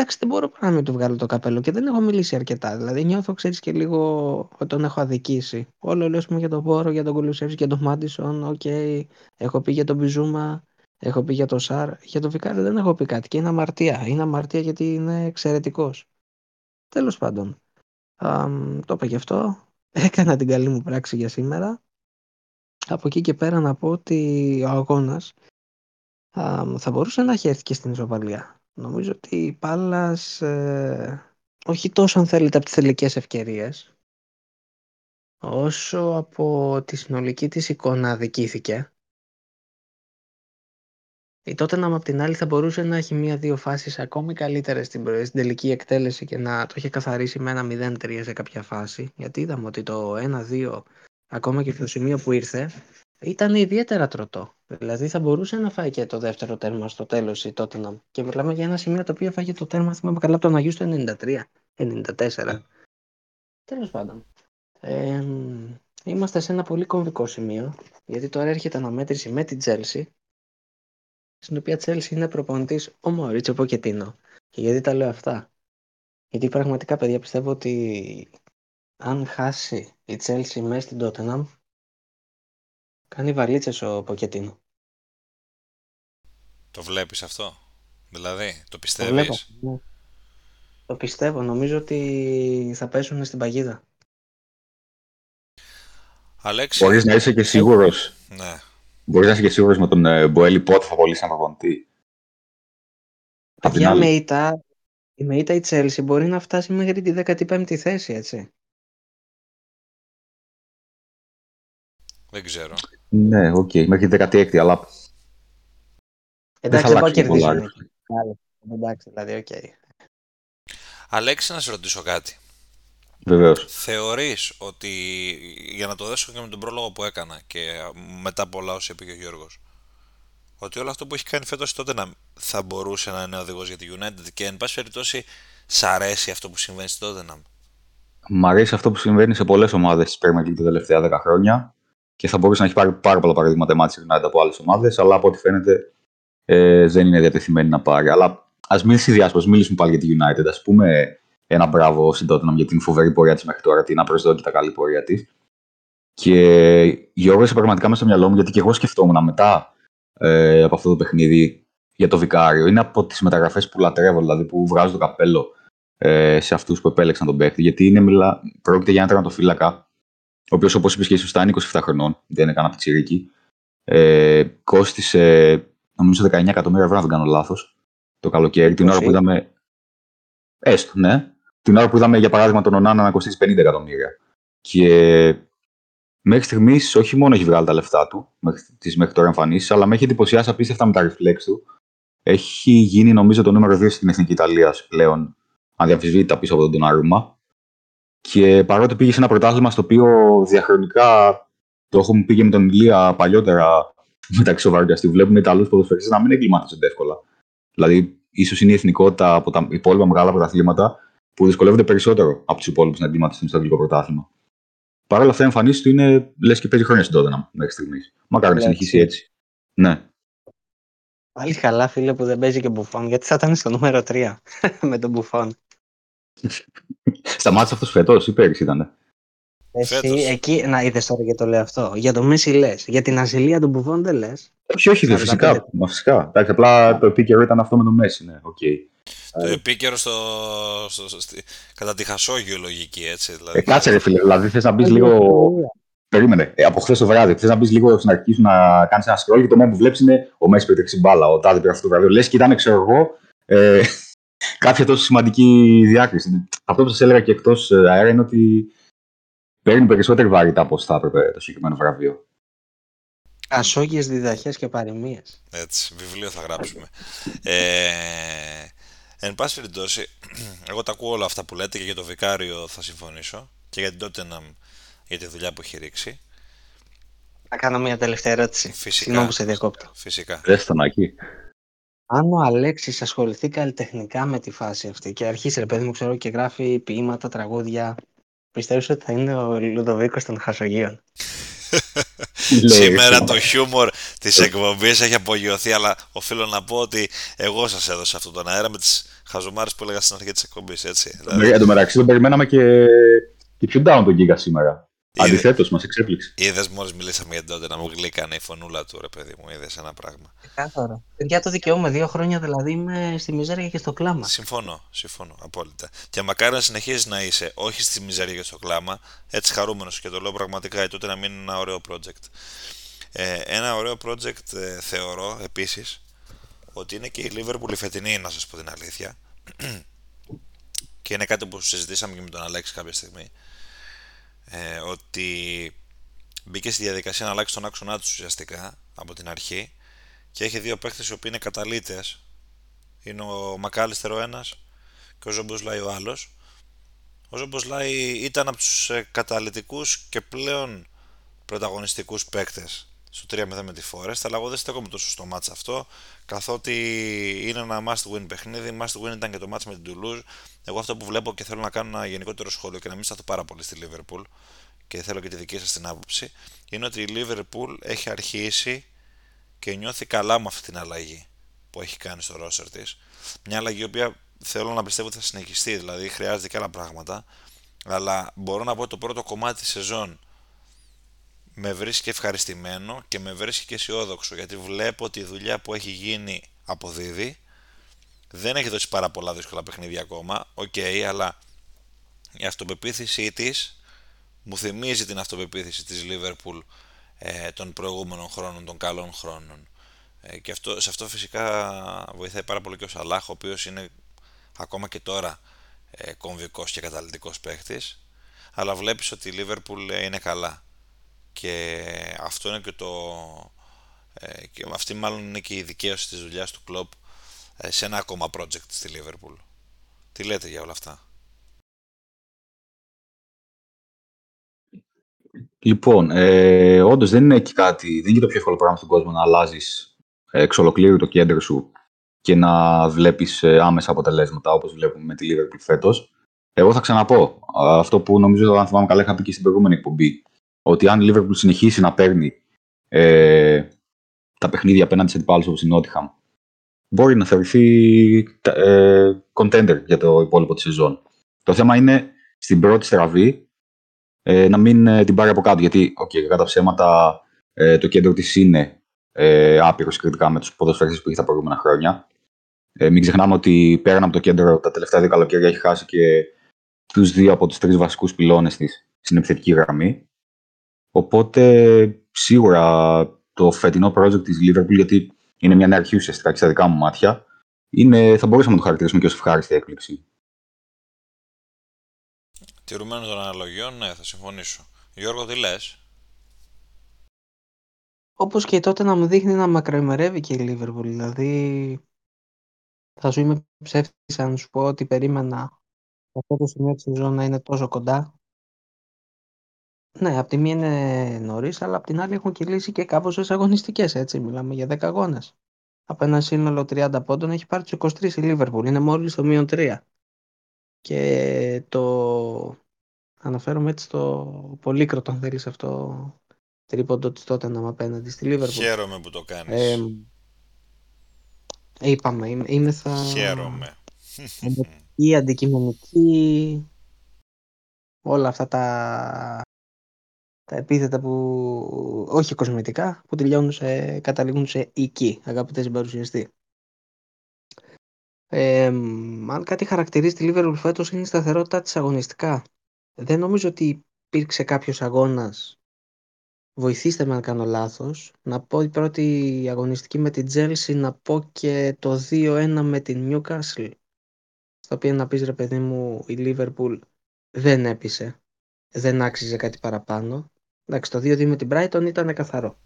Εντάξει, δεν μπορώ να μην του βγάλω το καπέλο και δεν έχω μιλήσει αρκετά. Δηλαδή, νιώθω, ξέρεις και λίγο ότι τον έχω αδικήσει. Όλο λέω πούμε, για τον Πόρο, για τον Κουλουσέφσκι, για τον Μάντισον. OK, okay. έχω πει για τον Μπιζούμα, έχω πει για τον Σάρ. Για τον Βικάρη δεν έχω πει κάτι. Και είναι αμαρτία. Είναι αμαρτία γιατί είναι εξαιρετικός. Τέλος πάντων. Α, το είπα γι' αυτό. Έκανα την καλή μου πράξη για σήμερα. Από εκεί και πέρα να πω ότι ο αγώνας θα μπορούσε να έχει έρθει και στην ισοπαλία. Νομίζω ότι η Πάλας ε, όχι τόσο αν θέλετε από τις θελικές ευκαιρίες όσο από τη συνολική της εικόνα αδικήθηκε. Η τότε να από την άλλη θα μπορούσε να έχει μία-δύο φάσεις ακόμη καλύτερες στην, στην τελική εκτέλεση και να το είχε καθαρίσει με ένα 0-3 σε κάποια φάση. Γιατί είδαμε ότι το 1-2 ακόμα και στο σημείο που ήρθε ήταν ιδιαίτερα τροτό. Δηλαδή θα μπορούσε να φάει και το δεύτερο τέρμα στο τέλος η Tottenham. Και μιλάμε για ένα σημείο το οποίο φάγε το τέρμα, θυμάμαι καλά, από τον Αγίου στο 93, 94. Τέλος πάντων. Ε, είμαστε σε ένα πολύ κομβικό σημείο, γιατί τώρα έρχεται αναμέτρηση με την Chelsea, στην οποία Chelsea είναι προπονητής ο Μωρίτσο Ποκετίνο. Και γιατί τα λέω αυτά; Γιατί πραγματικά, παιδιά, πιστεύω ότι αν χάσει η Chelsea μέσα στην Tottenham, Κάνει βαλίτσες ο Ποκετίνο. Το βλέπεις αυτό; Δηλαδή, το πιστεύεις; Το, βλέπω, ναι. το πιστεύω. Νομίζω ότι θα πέσουν στην παγίδα. Αλέξη. Μπορείς να είσαι και σίγουρος. Ναι. Μπορείς να είσαι και σίγουρος με τον ε, Μπόελι πότε θα απολύσει ένα προπονητή. Παιδιά, με ήττα, με ήττα η Chelsea μπορεί να φτάσει μέχρι τη 15η θέση, έτσι. Δεν ξέρω. Ναι, OK, okay. μέχρι 16η, αλλά. Εντάξει, δεν θα κερδίσουν. Εντάξει, δηλαδή, OK. Okay. Αλέξη, να σε ρωτήσω κάτι. Βεβαίως. Θεωρείς ότι, για να το δέσω και με τον πρόλογο που έκανα και μετά από όλα όσα είπε και ο Γιώργος, ότι όλο αυτό που έχει κάνει φέτος τότε να θα μπορούσε να είναι οδηγός για τη United και εν πάση περιπτώσει σ' αρέσει αυτό που συμβαίνει στη Tottenham; Μ' αρέσει αυτό που συμβαίνει σε πολλές ομάδες της Premier League τα τελευταία 10 χρόνια και θα μπορούσε να έχει πάρει πάρα πολλά παραδείγματα Manchester United από άλλες ομάδες, αλλά από ό,τι φαίνεται ε, δεν είναι διατεθειμένη να πάρει. Αλλά ας μην συνδυάσουμε, ας μιλήσουμε πάλι για τη United. Α πούμε ένα μπράβο στην Tottenham για την φοβερή πορεία της μέχρι τώρα, την απροσδόκητα καλή πορεία της. Και Γιώργο, πραγματικά μέσα στο μυαλό μου, γιατί και εγώ σκεφτόμουν μετά ε, από αυτό το παιχνίδι για το Βικάριο. Είναι από τις μεταγραφές που λατρεύω, δηλαδή που βγάζω το καπέλο ε, σε αυτούς που επέλεξαν τον παίχτη. Γιατί είναι, μιλά, πρόκειται για ένα τερματοφύλακα ο οποίος όπως είπες και σωστά είναι 27 χρονών, δεν είναι κανένα πιτσιρίκι. Ε, κόστησε νομίζω 19 εκατομμύρια ευρώ, αν δεν κάνω λάθος, το καλοκαίρι, την ώρα που είδαμε. Έστω, ναι. Την ώρα που είδαμε, για παράδειγμα, τον Ονάνα να κοστίζει 50 εκατομμύρια. Και μέχρι στιγμής όχι μόνο έχει βγάλει τα λεφτά του, τις μέχρι τώρα εμφανίσεις, αλλά με έχει εντυπωσιάσει απίστευτα με τα reflex του. Έχει γίνει, νομίζω, το νούμερο 2 στην Εθνική Ιταλίας πλέον, αδιαφυσβήτητα πίσω από τον Τονάρουμα. Και παρότι πήγε σε ένα πρωτάθλημα στο οποίο διαχρονικά το έχουμε πει με τον Ηλία παλιότερα μεταξύ σοβαρότητα, βλέπουμε Ιταλού ποδοσφαιριστές να μην εγκληματίζονται εύκολα. Δηλαδή, ίσως είναι η εθνικότητα από τα υπόλοιπα μεγάλα πρωταθλήματα που δυσκολεύονται περισσότερο από τους υπόλοιπους να εγκληματιστούν στο αγγλικό πρωτάθλημα. Παρ' όλα αυτά, η εμφανίση του είναι λες και παίζει χρόνια στην Τότενα μέχρι στιγμής. Μακάρι να συνεχίσει έτσι. Ναι. Πάλι καλά, φίλε, που δεν παίζει και μπουφόν, γιατί θα ήταν στο νούμερο 3 με τον μπουφόν. Σταμάτησε αυτός φέτος ή πέρυσι ήταν. Εσύ, εκεί, να είδες τώρα και το λέω αυτό. Για το Μέση λε. Για την ασυλία των Μπουφών δεν λες. Όχι, όχι, φυσικά. Μα φυσικά. Εντάξει, απλά το επίκαιρο ήταν αυτό με το Μέση, ναι. Okay. Το επίκαιρο στο, στο, στο, κατά τη χασόγειο λογική, έτσι. Δηλαδή. Ε, κάτσε ρε φίλε, δηλαδή θες να μπεις λίγο... Περίμενε. Ε, από χθες το βράδυ. Θες να μπεις λίγο στην αρχή σου να κάνεις ένα scroll και το μόνο που βλέπεις είναι ο Μέση πέτρεξε μπάλα. Ο Τάδε πήρε αυτό το βράδυ. Λες και ήταν, ξέρω εγώ, ε, κάποια τόσο σημαντική διάκριση. Αυτό που σας έλεγα και εκτός ε, αέρα είναι ότι παίρνει περισσότερη βαρύτητα από θα έπρεπε το συγκεκριμένο βραβείο. Ασόγειες διδαχές και παροιμίες. Έτσι, βιβλίο θα γράψουμε. ε, εν πάση περιπτώσει, εγώ τα ακούω όλα αυτά που λέτε και για το Βικάριο θα συμφωνήσω και για την Tottenham για τη δουλειά που έχει ρίξει. Θα κάνω μια τελευταία ερώτηση. Φυσικά. Συγγνώμη που σε διακόπτω. Φυσικά. Δες τον εκεί. Αν ο Αλέξης ασχοληθεί καλλιτεχνικά με τη φάση αυτή και αρχίσει, ρε παιδί μου, ξέρω και γράφει ποίηματα, τραγούδια, πιστεύεις ότι θα είναι ο Λουδοβίκος των Χασογείων; Σήμερα το χιούμορ της εκπομπής έχει απογειωθεί, αλλά οφείλω να πω ότι εγώ σας έδωσα αυτόν τον αέρα με τις χαζομάρες που έλεγα στην αρχή της εκπομπής. Δηλαδή... Εν τω μεταξύ, τον περιμέναμε και, και πιο down τον Giga σήμερα. Αντιθέτως, μας εξέπληξε. Είδες μόλις μιλήσαμε για τότε να μου γλύκανε η φωνούλα του, ρε παιδί μου. Είδες ένα πράγμα. Κάθαρα. Παιδιά, το δικαιούμαι. Δύο χρόνια δηλαδή είμαι στη μιζέρια και στο κλάμα. Συμφωνώ, συμφωνώ απόλυτα. Και μακάρι να συνεχίζεις να είσαι, όχι στη μιζέρια και στο κλάμα, έτσι χαρούμενος και το λέω πραγματικά, ή τότε να μείνει ένα ωραίο project. Ε, ένα ωραίο project ε, θεωρώ επίσης ότι είναι και η Liverpool η φετινή, να σας πω την αλήθεια. και είναι κάτι που συζητήσαμε και με τον Αλέξη κάποια στιγμή ε, ότι μπήκε στη διαδικασία να αλλάξει τον άξονά τους ουσιαστικά από την αρχή και έχει δύο παίχτες οι οποίοι είναι καταλύτες. Είναι ο Μακ Άλιστερ ο ένας και ο Σομποσλάι ο άλλος. Ο Σομποσλάι ήταν από τους ε, καταλυτικούς και πλέον πρωταγωνιστικούς παίκτες στο 3-0 με τη Forest, αλλά εγώ δεν στέκομαι τόσο στο μάτς αυτό, καθότι είναι ένα must win παιχνίδι. Must win ήταν και το match με την Toulouse. Εγώ αυτό που βλέπω και θέλω να κάνω ένα γενικότερο σχόλιο και να μην σταθώ πάρα πολύ στη Liverpool και θέλω και τη δική σας την άποψη, είναι ότι η Liverpool έχει αρχίσει και νιώθει καλά με αυτή την αλλαγή που έχει κάνει στο roster της. Μια αλλαγή η οποία θέλω να πιστεύω ότι θα συνεχιστεί, δηλαδή χρειάζεται και άλλα πράγματα, αλλά μπορώ να πω ότι το πρώτο κομμάτι της σεζόν με βρίσκει ευχαριστημένο και με βρίσκει και αισιόδοξο γιατί βλέπω ότι η δουλειά που έχει γίνει αποδίδει. Δεν έχει δώσει πάρα πολλά δύσκολα παιχνίδια ακόμα, OK, okay, αλλά η αυτοπεποίθησή της μου θυμίζει την αυτοπεποίθηση της Liverpool ε, των προηγούμενων χρόνων, των καλών χρόνων. Ε, και αυτό, σε αυτό φυσικά βοηθάει πάρα πολύ και ο Σαλάχ, ο οποίος είναι ακόμα και τώρα ε, κομβικός και καταλητικός παίχτης, αλλά βλέπεις ότι η Liverpool είναι καλά και αυτό είναι και το ε, και αυτή μάλλον είναι και η δικαίωση της δουλειάς του Κλόπ ε, σε ένα ακόμα project στη Liverpool. Τι λέτε για όλα αυτά; Λοιπόν, ε, όντως δεν είναι και κάτι, δεν είναι και το πιο εύκολο πράγμα στον κόσμο να αλλάζεις εξ ολοκλήρου το κέντρο σου και να βλέπεις ε, άμεσα αποτελέσματα όπως βλέπουμε με τη Liverpool φέτος. Εγώ θα ξαναπώ αυτό που νομίζω, αν θυμάμαι καλά, είχα πει και στην προηγούμενη εκπομπή ότι αν η Liverpool συνεχίσει να παίρνει ε, τα παιχνίδια απέναντι σε αντιπάλους όπως η Nottingham, μπορεί να θεωρηθεί ε, contender για το υπόλοιπο της σεζόν. Το θέμα είναι στην πρώτη στραβή ε, να μην ε, την πάρει από κάτω, γιατί okay, κατά ψέματα ε, το κέντρο της είναι ε, άπειρο συγκριτικά με τους ποδοσφαίρες που είχε τα προηγούμενα χρόνια. Ε, μην ξεχνάμε ότι πέραν από το κέντρο τα τελευταία δύο καλοκαίρια έχει χάσει και τους δύο από τους τρεις βασικούς πυλώνες της στην επιθετική γραμμή. Οπότε σίγουρα το φετινό project της Liverpool, γιατί είναι μια νέα αρχή ουσιαστικά και στα δικά μου μάτια, είναι, θα μπορούσαμε να το χαρακτηρίσουμε και ως ευχάριστη έκπληξη. Τηρουμένος των αναλογιών, ναι, θα συμφωνήσω. Γιώργο, τι λες; Όπως και τότε να μου δείχνει να μακροημερεύει και η Liverpool, δηλαδή θα σου είμαι ψεύτης αν σου πω ότι περίμενα αυτό το σημείο της σεζόν να είναι τόσο κοντά ναι, από τη μία είναι νωρίς, αλλά από την άλλη έχουν κυλήσει και κάμποσε αγωνιστικές. Έτσι, μιλάμε για 10 αγώνες. Από ένα σύνολο 30 πόντων έχει πάρει τους 23 η Λίβερπουλ. Είναι μόλις το μείον 3. Και το. Αναφέρομαι έτσι το πολύκροτο, αν θέλεις αυτό. Τρίποντο της τότε να απέναντι στη Λίβερπουλ. Χαίρομαι που το κάνεις. Ε, είπαμε, είμαι, είμαι θα. Χαίρομαι. Η αντικειμενική, όλα αυτά τα τα επίθετα που όχι κοσμητικά, που τελειώνουν σε, καταλήγουν σε οική, αγαπητές συμπαρουσιαστή. Ε, αν κάτι χαρακτηρίζει τη Liverpool φέτος είναι η σταθερότητα της αγωνιστικά. Δεν νομίζω ότι υπήρξε κάποιος αγώνας βοηθήστε με αν κάνω λάθος, να πω η πρώτη αγωνιστική με την Chelsea, να πω και το 2-1 με την Newcastle, στο οποίο να πεις ρε παιδί μου η Liverpool δεν έπεισε, δεν άξιζε κάτι παραπάνω. Εντάξει, το 2-2 με την Brighton ήταν καθαρό.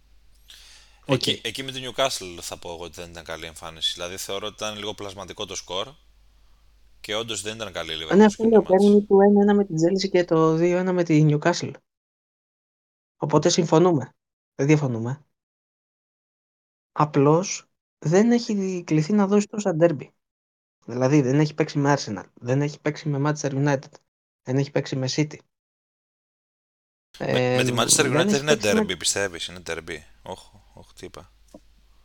Εκεί, εκεί με την Newcastle θα πω εγώ ότι δεν ήταν καλή εμφάνιση. Δηλαδή θεωρώ ότι ήταν λίγο πλασματικό το σκορ και όντως δεν ήταν καλή λίγο. Ναι, αυτό λέω. Παίρνει το 1-1 με την Chelsea και το 2-1 με την Newcastle. Οπότε συμφωνούμε. Δεν διαφωνούμε. Απλώς δεν έχει κληθεί να δώσει τόσα ντέρμπι. Δηλαδή δεν έχει παίξει με Arsenal, δεν έχει παίξει με Manchester United, δεν έχει παίξει με City. Με, ε, με τη Manchester United είναι derby, με... πιστεύεις, είναι derby. Όχι, όχι, τι είπα.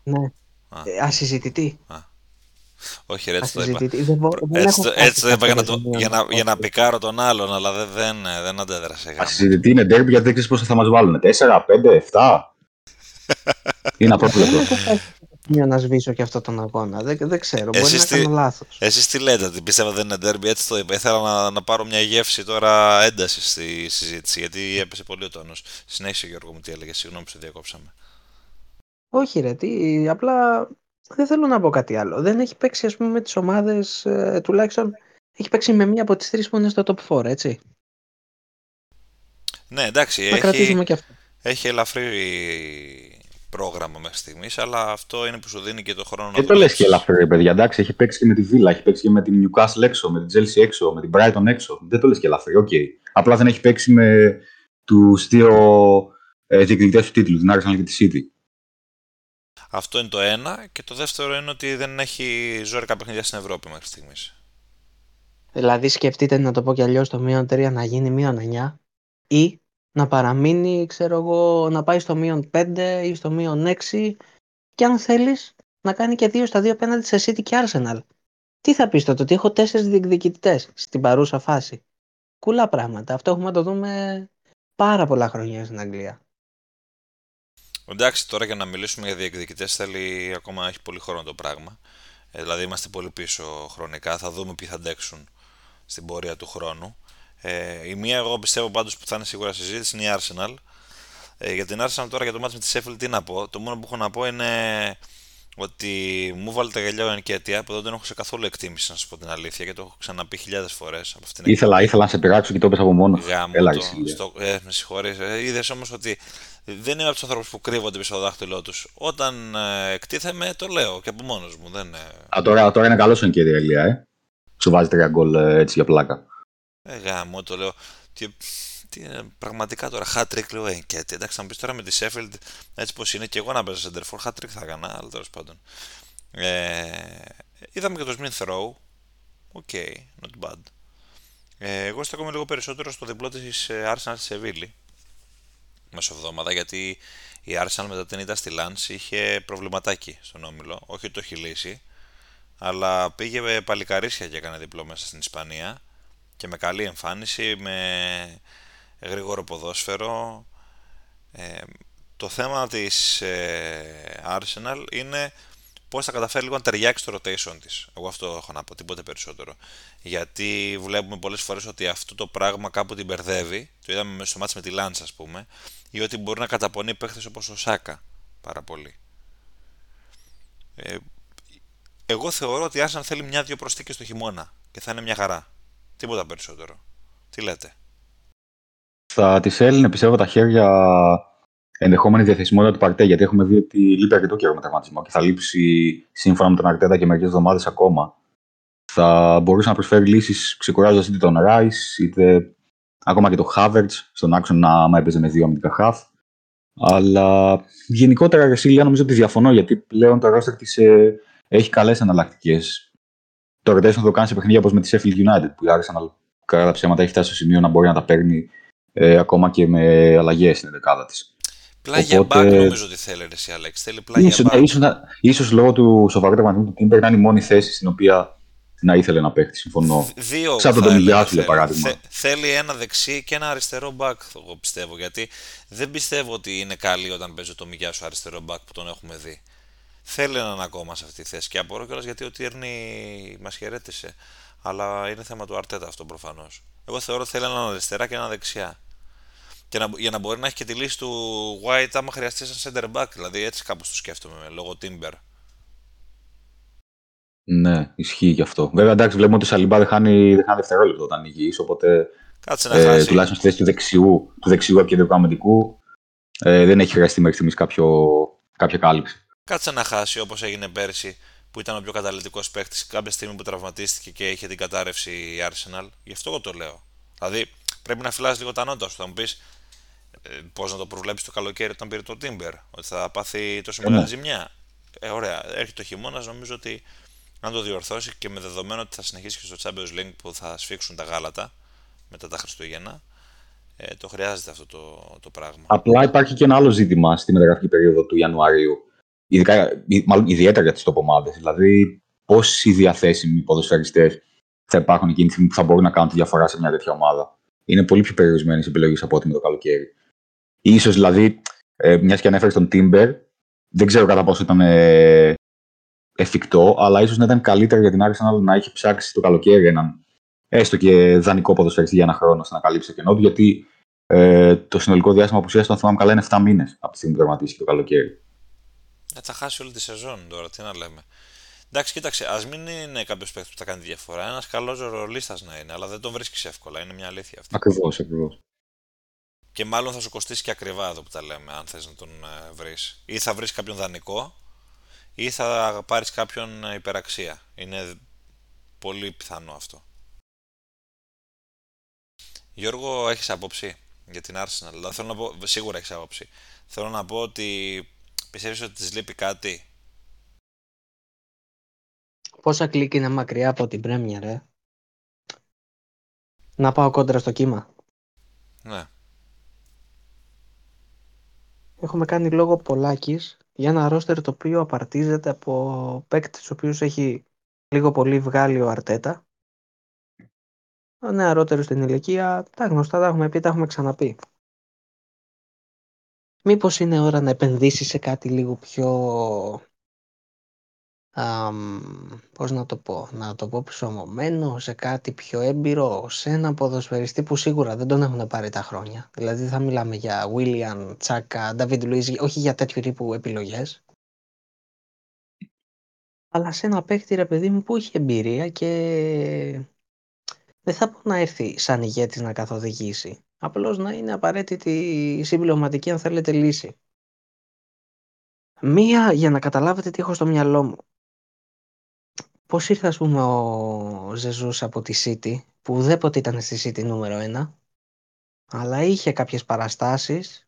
Ναι. Α. Ε, ασυζητητή. Α. Όχι, ρε, έτσι το είπα. Έτσι το είπα για να, το, για, να, για να πικάρω τον άλλον, αλλά δεν, δεν, δεν αντέδρασε. Ασυζητητή είναι derby γιατί δεν ξέρεις πόσο θα μας βάλουν. 4, 5, 7. είναι απρόβλεπτο για να σβήσω και αυτό τον αγώνα. Δεν, δεν ξέρω, μπορεί εσείς να κάνω λάθος. Εσείς τι λέτε, ότι πιστεύω δεν είναι derby, έτσι το είπα. Ήθελα να, να πάρω μια γεύση τώρα ένταση στη συζήτηση, γιατί έπεσε πολύ ο τόνος. Συνέχισε Γιώργο μου τι έλεγε, συγγνώμη που σε διακόψαμε. Όχι ρε, τι, απλά δεν θέλω να πω κάτι άλλο. Δεν έχει παίξει ας πούμε με τις ομάδες, ε, τουλάχιστον έχει παίξει με μία από τις τρεις που είναι στο top 4, έτσι. Ναι, εντάξει, να έχει, και αυτό. έχει ελαφρύ πρόγραμμα μέχρι στιγμής, αλλά αυτό είναι που σου δίνει και το χρόνο Δεν το λες και ελαφρύ, παιδιά. Εντάξει, έχει παίξει και με τη Βίλα, έχει παίξει και με την Newcastle έξω, με την Chelsea έξω, με την Brighton έξω. Δεν το λες και ελαφρύ, OK. Okay. Απλά δεν έχει παίξει με τους δύο ε, διεκδικητές του τίτλου, την Arsenal και τη City. Αυτό είναι το ένα. Και το δεύτερο είναι ότι δεν έχει ζώρικα παιχνίδια στην Ευρώπη μέχρι στιγμής. Δηλαδή, σκεφτείτε να το πω κι αλλιώς το μείον 3 να γίνει μείον 9 ή να παραμείνει, ξέρω εγώ, να πάει στο μείον 5 ή στο μείον 6 και αν θέλεις να κάνει και 2 στα 2 απέναντι σε City και Arsenal. Τι θα πεις τότε, ότι έχω τέσσερις διεκδικητές στην παρούσα φάση; Κουλά πράγματα. Αυτό έχουμε να το δούμε πάρα πολλά χρόνια στην Αγγλία. Εντάξει, τώρα για να μιλήσουμε για διεκδικητές θέλει ακόμα έχει πολύ χρόνο το πράγμα. Ε, δηλαδή είμαστε πολύ πίσω χρονικά. Θα δούμε ποιοι θα αντέξουν στην πορεία του χρόνου. Ε, η μία, εγώ πιστεύω πάντως που θα είναι σίγουρα συζήτηση είναι η Arsenal. Ε, για την Arsenal τώρα για το μάτι με τη Sheffield τι να πω. Το μόνο που έχω να πω είναι ότι μου βάλε τα γυαλιά ο Ενκέτια που δεν τον έχω σε καθόλου εκτίμηση να σας πω την αλήθεια και το έχω ξαναπεί χιλιάδες φορές. Ήθελα, ήθελα να σε πειράξω και το έπεσα από μόνο. Έλα, το, στο, ε, με συγχωρείς. Ε, Είδες όμως ότι δεν είμαι από τους ανθρώπου που κρύβονται πίσω από το δάχτυλό τους. Όταν ε, εκτίθεμαι, το λέω και από μόνος μου. Δεν, ε... Α, τώρα, τώρα είναι καλός ο Ενκετία, Ηλία, ε. Σου βάζει τρία γκολ ε, έτσι για πλάκα. Ε, γαμώτο λέω. Τι, τι, πραγματικά τώρα, hat trick λέω ε, και εντάξει, θα μου πεις τώρα με τη Sheffield έτσι πως είναι και εγώ να παίζω center forward hat trick θα έκανα, αλλά τέλος πάντων. Ε, είδαμε και το Smith Rowe. OK, okay, not bad. Ε, εγώ στέκομαι λίγο περισσότερο στο διπλό της ε, Arsenal στη Σεβίλλη μεσοβδόμαδα γιατί η Arsenal μετά την ήττα στη Lance είχε προβληματάκι στον όμιλο. Όχι ότι το έχει λύσει, αλλά πήγε παλικαρίσια και έκανε διπλό μέσα στην Ισπανία και με καλή εμφάνιση, με γρήγορο ποδόσφαιρο. Ε, το θέμα της ε, Arsenal είναι πώς θα καταφέρει λίγο να ταιριάξει το rotation της. Εγώ αυτό έχω να πω, τίποτε περισσότερο. Γιατί βλέπουμε πολλές φορές ότι αυτό το πράγμα κάπου την μπερδεύει. Το είδαμε στο μάτς με τη Lance ας πούμε. Ή ότι μπορεί να καταπονεί παίχτες όπως ο Σάκα πάρα πολύ. Ε, εγώ θεωρώ ότι η Arsenal θέλει μια-δυο προσθήκες το χειμώνα και θα είναι μια χαρά. Τίποτα περισσότερο. Τι λέτε; Θα της έλυνε πιστεύω τα χέρια ενδεχόμενη διαθεσιμότητα του Παρτέ, γιατί έχουμε δει ότι λείπει αρκετό καιρό με τραυματισμό και θα λείψει σύμφωνα με τον Αρτέτα και μερικές εβδομάδες ακόμα. Θα μπορούσε να προσφέρει λύσεις ξεκουράζοντας είτε τον Ράις, είτε ακόμα και τον Χάβερτς στον άξονα άμα έπαιζε με δύο αμυντικά χαφ. Αλλά γενικότερα η Ρεσίλια νομίζω ότι διαφωνώ γιατί πλέον το ρόστερ της ε, έχει καλές εναλλακτικές το rotation θα το κάνει σε παιχνίδια όπως με τη Sheffield United που η Arsenal κατά τα ψέματα έχει φτάσει στο σημείο να μπορεί να τα παίρνει ε, ακόμα και με αλλαγές στην δεκάδα της. Πλάγια Οπότε... back νομίζω ότι θέλει εσύ Αλέξη. Θέλει πλάγια ίσως, back. Ίσως, ίσως, λόγω του σοβαρού τραυματισμού του Τίμπερ να είναι η μόνη θέση στην οποία να ήθελε να παίξει. Συμφωνώ. Δύο Σαν τον Τομιλιάτου, για παράδειγμα. θέλει ένα δεξί και ένα αριστερό back, εγώ πιστεύω. Γιατί δεν πιστεύω ότι είναι καλή όταν παίζει το Μιγιάσου αριστερό back που τον έχουμε δει θέλει έναν ακόμα σε αυτή τη θέση. Και απορώ κιόλας γιατί ο Τιέρνη μας χαιρέτησε. Αλλά είναι θέμα του Αρτέτα αυτό προφανώς. Εγώ θεωρώ ότι θέλει έναν αριστερά και έναν δεξιά. Και να, για να μπορεί να έχει και τη λύση του White άμα χρειαστεί σαν center back. Δηλαδή έτσι κάπως το σκέφτομαι λόγω Timber. Ναι, ισχύει γι' αυτό. Βέβαια, εντάξει, βλέπουμε ότι ο Σαλιμπά δεν χάνει, δεν χάνει δευτερόλεπτο όταν είναι υγιής, οπότε Κάτσε να ε, χάσει. τουλάχιστον στη θέση του δεξιού, του δεξιού κεντρικού αμυντικού ε, δεν έχει χρειαστεί μέχρι στιγμής κάποιο, κάποια κάλυψη. Κάτσε να χάσει όπως έγινε πέρσι που ήταν ο πιο καταλητικός παίκτης κάποια στιγμή που τραυματίστηκε και είχε την κατάρρευση η Arsenal. Γι' αυτό εγώ το λέω. Δηλαδή πρέπει να φυλάσει λίγο τα νότα σου. Θα μου πεις ε, πώς να το προβλέψεις το καλοκαίρι όταν πήρε το Timber, ότι θα πάθει τόσο Ε, μεγάλη ναι. ζημιά. Ε, ωραία, έρχεται ο χειμώνας, νομίζω ότι αν το διορθώσει και με δεδομένο ότι θα συνεχίσει και στο Champions League που θα σφίξουν τα γάλατα μετά τα Χριστούγεννα, ε, το χρειάζεται αυτό το, το πράγμα. Απλά υπάρχει και ένα άλλο ζήτημα στη μεταγραφική περίοδο του Ιανουαρίου. Ειδικά, ή- μάλλον ιδιαίτερα για τις τοπομάδες. Δηλαδή, πόσοι διαθέσιμοι ποδοσφαιριστές θα υπάρχουν εκείνη τη στιγμή που θα μπορούν να κάνουν τη διαφορά σε μια τέτοια ομάδα. Είναι πολύ πιο περιορισμένες οι επιλογές από ό,τι με το καλοκαίρι. Ίσως δηλαδή, ε, μιας και ανέφερες τον Timber, δεν ξέρω κατά πόσο ήταν ε, εφικτό, αλλά ίσως να ήταν καλύτερα για την Arsenal να έχει ψάξει το καλοκαίρι έναν έστω και δανεικό ποδοσφαιριστή για ένα χρόνο ώστε να καλύψει το κενό του, γιατί ε, το συνολικό διάστημα απουσία, αν θυμάμαι καλά, είναι 7 μήνες από τη στιγμή που τερματίστηκε το καλοκαίρι. Ε, θα χάσει όλη τη σεζόν τώρα, τι να λέμε. Εντάξει, κοίταξε, ας μην είναι κάποιος παίκτης που θα κάνει τη διαφορά. Ένας καλός ρολίστας να είναι, αλλά δεν τον βρίσκεις εύκολα. Είναι μια αλήθεια αυτή. Ακριβώς, ακριβώς. Και μάλλον θα σου κοστίσει και ακριβά εδώ που τα λέμε, αν θες να τον ε, βρεις. Ή θα βρεις κάποιον δανεικό, ή θα πάρεις κάποιον ε, υπεραξία. Είναι πολύ πιθανό αυτό. Γιώργο, έχεις άποψη για την Arsenal; Δηλαδή, θέλω να πω, σίγουρα έχεις άποψη. Θέλω να πω ότι πιστεύεις ότι της λείπει κάτι; Πόσα κλικ είναι μακριά από την Premier, ε. Να πάω κόντρα στο κύμα. Ναι. Έχουμε κάνει λόγο πολλάκις για ένα ρόστερ το οποίο απαρτίζεται από παίκτες τους οποίους έχει λίγο πολύ βγάλει ο Αρτέτα. Ο νεαρότερος στην ηλικία, τα γνωστά τα έχουμε πει, τα έχουμε ξαναπεί. Μήπως είναι ώρα να επενδύσεις σε κάτι λίγο πιο... αμ, πώς να το πω, να το πω ψωμωμένο, σε κάτι πιο έμπειρο, σε έναν ποδοσφαιριστή που σίγουρα δεν τον έχουν πάρει τα χρόνια. Δηλαδή θα μιλάμε για William, Τσάκα, David Luiz, όχι για τέτοιου τύπου επιλογές. Αλλά σε ένα παίκτη ρε παιδί μου που έχει εμπειρία και δεν θα πω να έρθει σαν ηγέτης να καθοδηγήσει. Απλώς να είναι απαραίτητη συμπληρωματική αν θέλετε λύση. Μία για να καταλάβετε τι έχω στο μυαλό μου. Πώς ήρθε ας πούμε ο Ζεζούς από τη City που ουδέποτε ήταν στη City νούμερο 1 αλλά είχε κάποιες παραστάσεις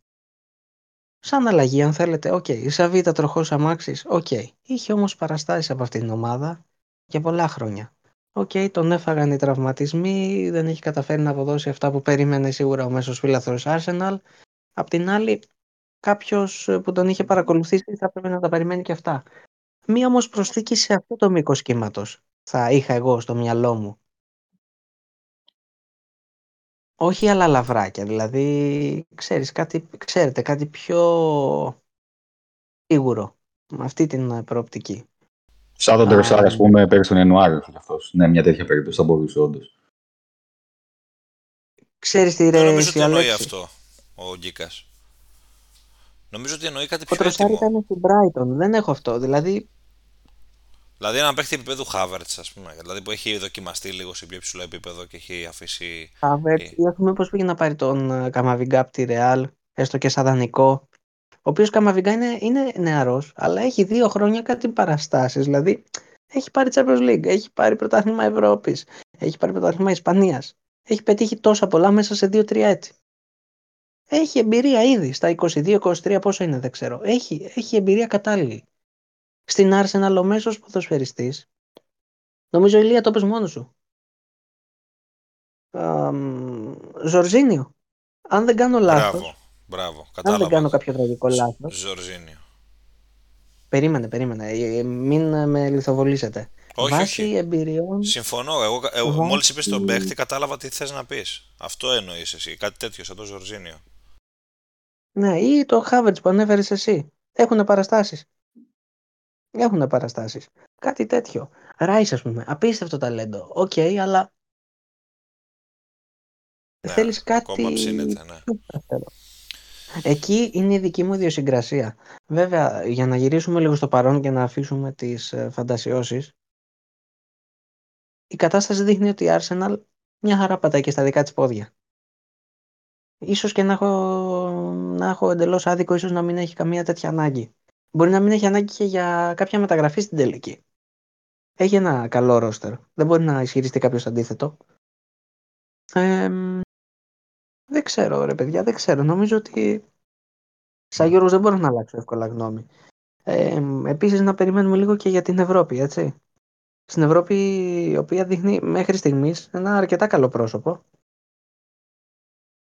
σαν αλλαγή αν θέλετε. Οκ, η τελευταία τροχός αμάξης. Οκ, είχε όμως παραστάσεις από αυτήν την ομάδα για πολλά χρόνια. Οκ, τον έφαγαν οι τραυματισμοί, δεν έχει καταφέρει να αποδώσει αυτά που περίμενε σίγουρα ο μέσος φίλαθρος Arsenal. Απ' την άλλη, κάποιος που τον είχε παρακολουθήσει θα πρέπει να τα περιμένει και αυτά. Μία όμως προσθήκη σε αυτό το μήκος κύματος θα είχα εγώ στο μυαλό μου. Όχι άλλα λαβράκια, δηλαδή ξέρεις, κάτι, ξέρετε, κάτι πιο σίγουρο με αυτή την ε, προοπτική. Σαν τον Α, Τρεσάρ, ας πούμε, πέρυσι τον Ιανουάριο θα αυτός. Ναι, μια τέτοια περίπτωση θα μπορούσε όντως. Ξέρεις τι Δεν ρε νομίζω ότι εσύ, εννοεί Αλέξη. αυτό ο Γκίκας. Νομίζω ότι εννοεί κάτι Ο πιο Τροσάρ έτοιμο. ήταν στην Brighton, δεν έχω αυτό, δηλαδή Δηλαδή ένα παίχτη επίπεδου Havertz, ας πούμε. Δηλαδή που έχει δοκιμαστεί λίγο σε πιο υψηλό επίπεδο και έχει αφήσει. Havertz Ε. ή ας πούμε πώς πήγε να πάρει τον ε, Καμαβιγκά από τη Real, έστω και σαν δανεικό, ο οποίος Καμαβιγκά είναι, είναι νεαρός, αλλά έχει δύο χρόνια κάτι παραστάσεις, δηλαδή έχει πάρει Champions League, έχει πάρει πρωτάθλημα Ευρώπης, έχει πάρει πρωτάθλημα Ισπανίας, έχει πετύχει τόσα πολλά μέσα σε 2-3 έτη. Έχει εμπειρία ήδη, στα 22-23 πόσο είναι δεν ξέρω, έχει, έχει εμπειρία κατάλληλη. Στην Arsenal ο μέσος ποδοσφαιριστής, νομίζω Ηλία το πες μόνος σου. Αμ, Ζορζίνιο. Αν δεν κάνω λάθος, Μπράβο, μπράβο. αν δεν Κατάλαβα. κάνω κάποιο τραγικό λάθος, Ζορζίνιο. περίμενε, περίμενε, ε, ε, μην ε, με λιθοβολήσετε. Όχι, Βάσει όχι. εμπειριών, Συμφωνώ. Εγώ, εγώ Βάσει- μόλις είπες τον παίχτη, κατάλαβα τι θες να πεις. Αυτό εννοείς εσύ. Κάτι τέτοιο σαν το Ζορζίνιο. ναι, ή το Havertz που ανέφερες εσύ, έχουν παραστάσεις. Έχουν παραστάσεις. Κάτι τέτοιο. Ράις ας πούμε, απίστευτο ταλέντο. Οκ, αλλά Ναι, Θέλεις κάτι ακόμα ψήνεται, ναι. Πιο σταθερό. Εκεί είναι η δική μου ιδιοσυγκρασία. Βέβαια, για να γυρίσουμε λίγο στο παρόν και να αφήσουμε τις ε, φαντασιώσεις, η κατάσταση δείχνει ότι η Arsenal μια χαρά πατάει και στα δικά της πόδια. Ίσως και να έχω, να έχω εντελώς άδικο, ίσως να μην έχει καμία τέτοια ανάγκη. Μπορεί να μην έχει ανάγκη και για κάποια μεταγραφή στην τελική. Έχει ένα καλό ρόστερ. Δεν μπορεί να ισχυριστεί κάποιος αντίθετο. Ε, δεν ξέρω ρε παιδιά, δεν ξέρω. Νομίζω ότι σαν Γιώργος δεν μπορώ να αλλάξω εύκολα γνώμη. Ε, επίσης να περιμένουμε λίγο και για την Ευρώπη, έτσι. Στην Ευρώπη η οποία δείχνει μέχρι στιγμής ένα αρκετά καλό πρόσωπο.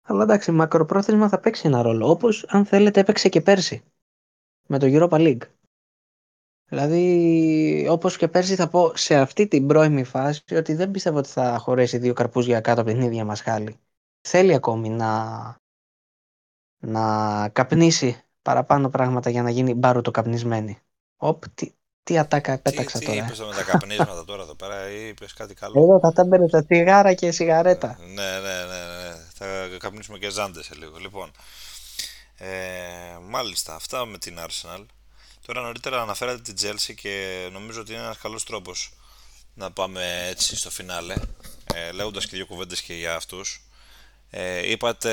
Αλλά εντάξει, μακροπρόθεσμα θα παίξει ένα ρόλο. Όπως αν θέλετε έπαιξε και πέρσι. Με το Europa League. Δηλαδή, όπως και πέρσι θα πω σε αυτή την πρώιμη φάση ότι δεν πιστεύω ότι θα χωρέσει δύο καρπούζια κάτω από την ίδια μας χάλη. Θέλει ακόμη να, να καπνίσει παραπάνω πράγματα για να γίνει μπάρου το καπνισμένη. Οπ, τι, τι ατάκα πέταξα τι, τώρα. Τι είπες με τα καπνίσματα τώρα εδώ πέρα ή είπες κάτι καλό; Εδώ θα τα μπαίνετε τσιγάρα και σιγαρέτα. Ναι, ναι, ναι, ναι. Θα καπνίσουμε και ζάντες σε λίγο. Λοιπόν, ε, μάλιστα, αυτά με την Arsenal. Τώρα νωρίτερα αναφέρατε την Chelsea και νομίζω ότι είναι ένας καλός τρόπος να πάμε έτσι στο φινάλε, ε, λέγοντας και δύο κουβέντες και για αυτούς. Ε, είπατε,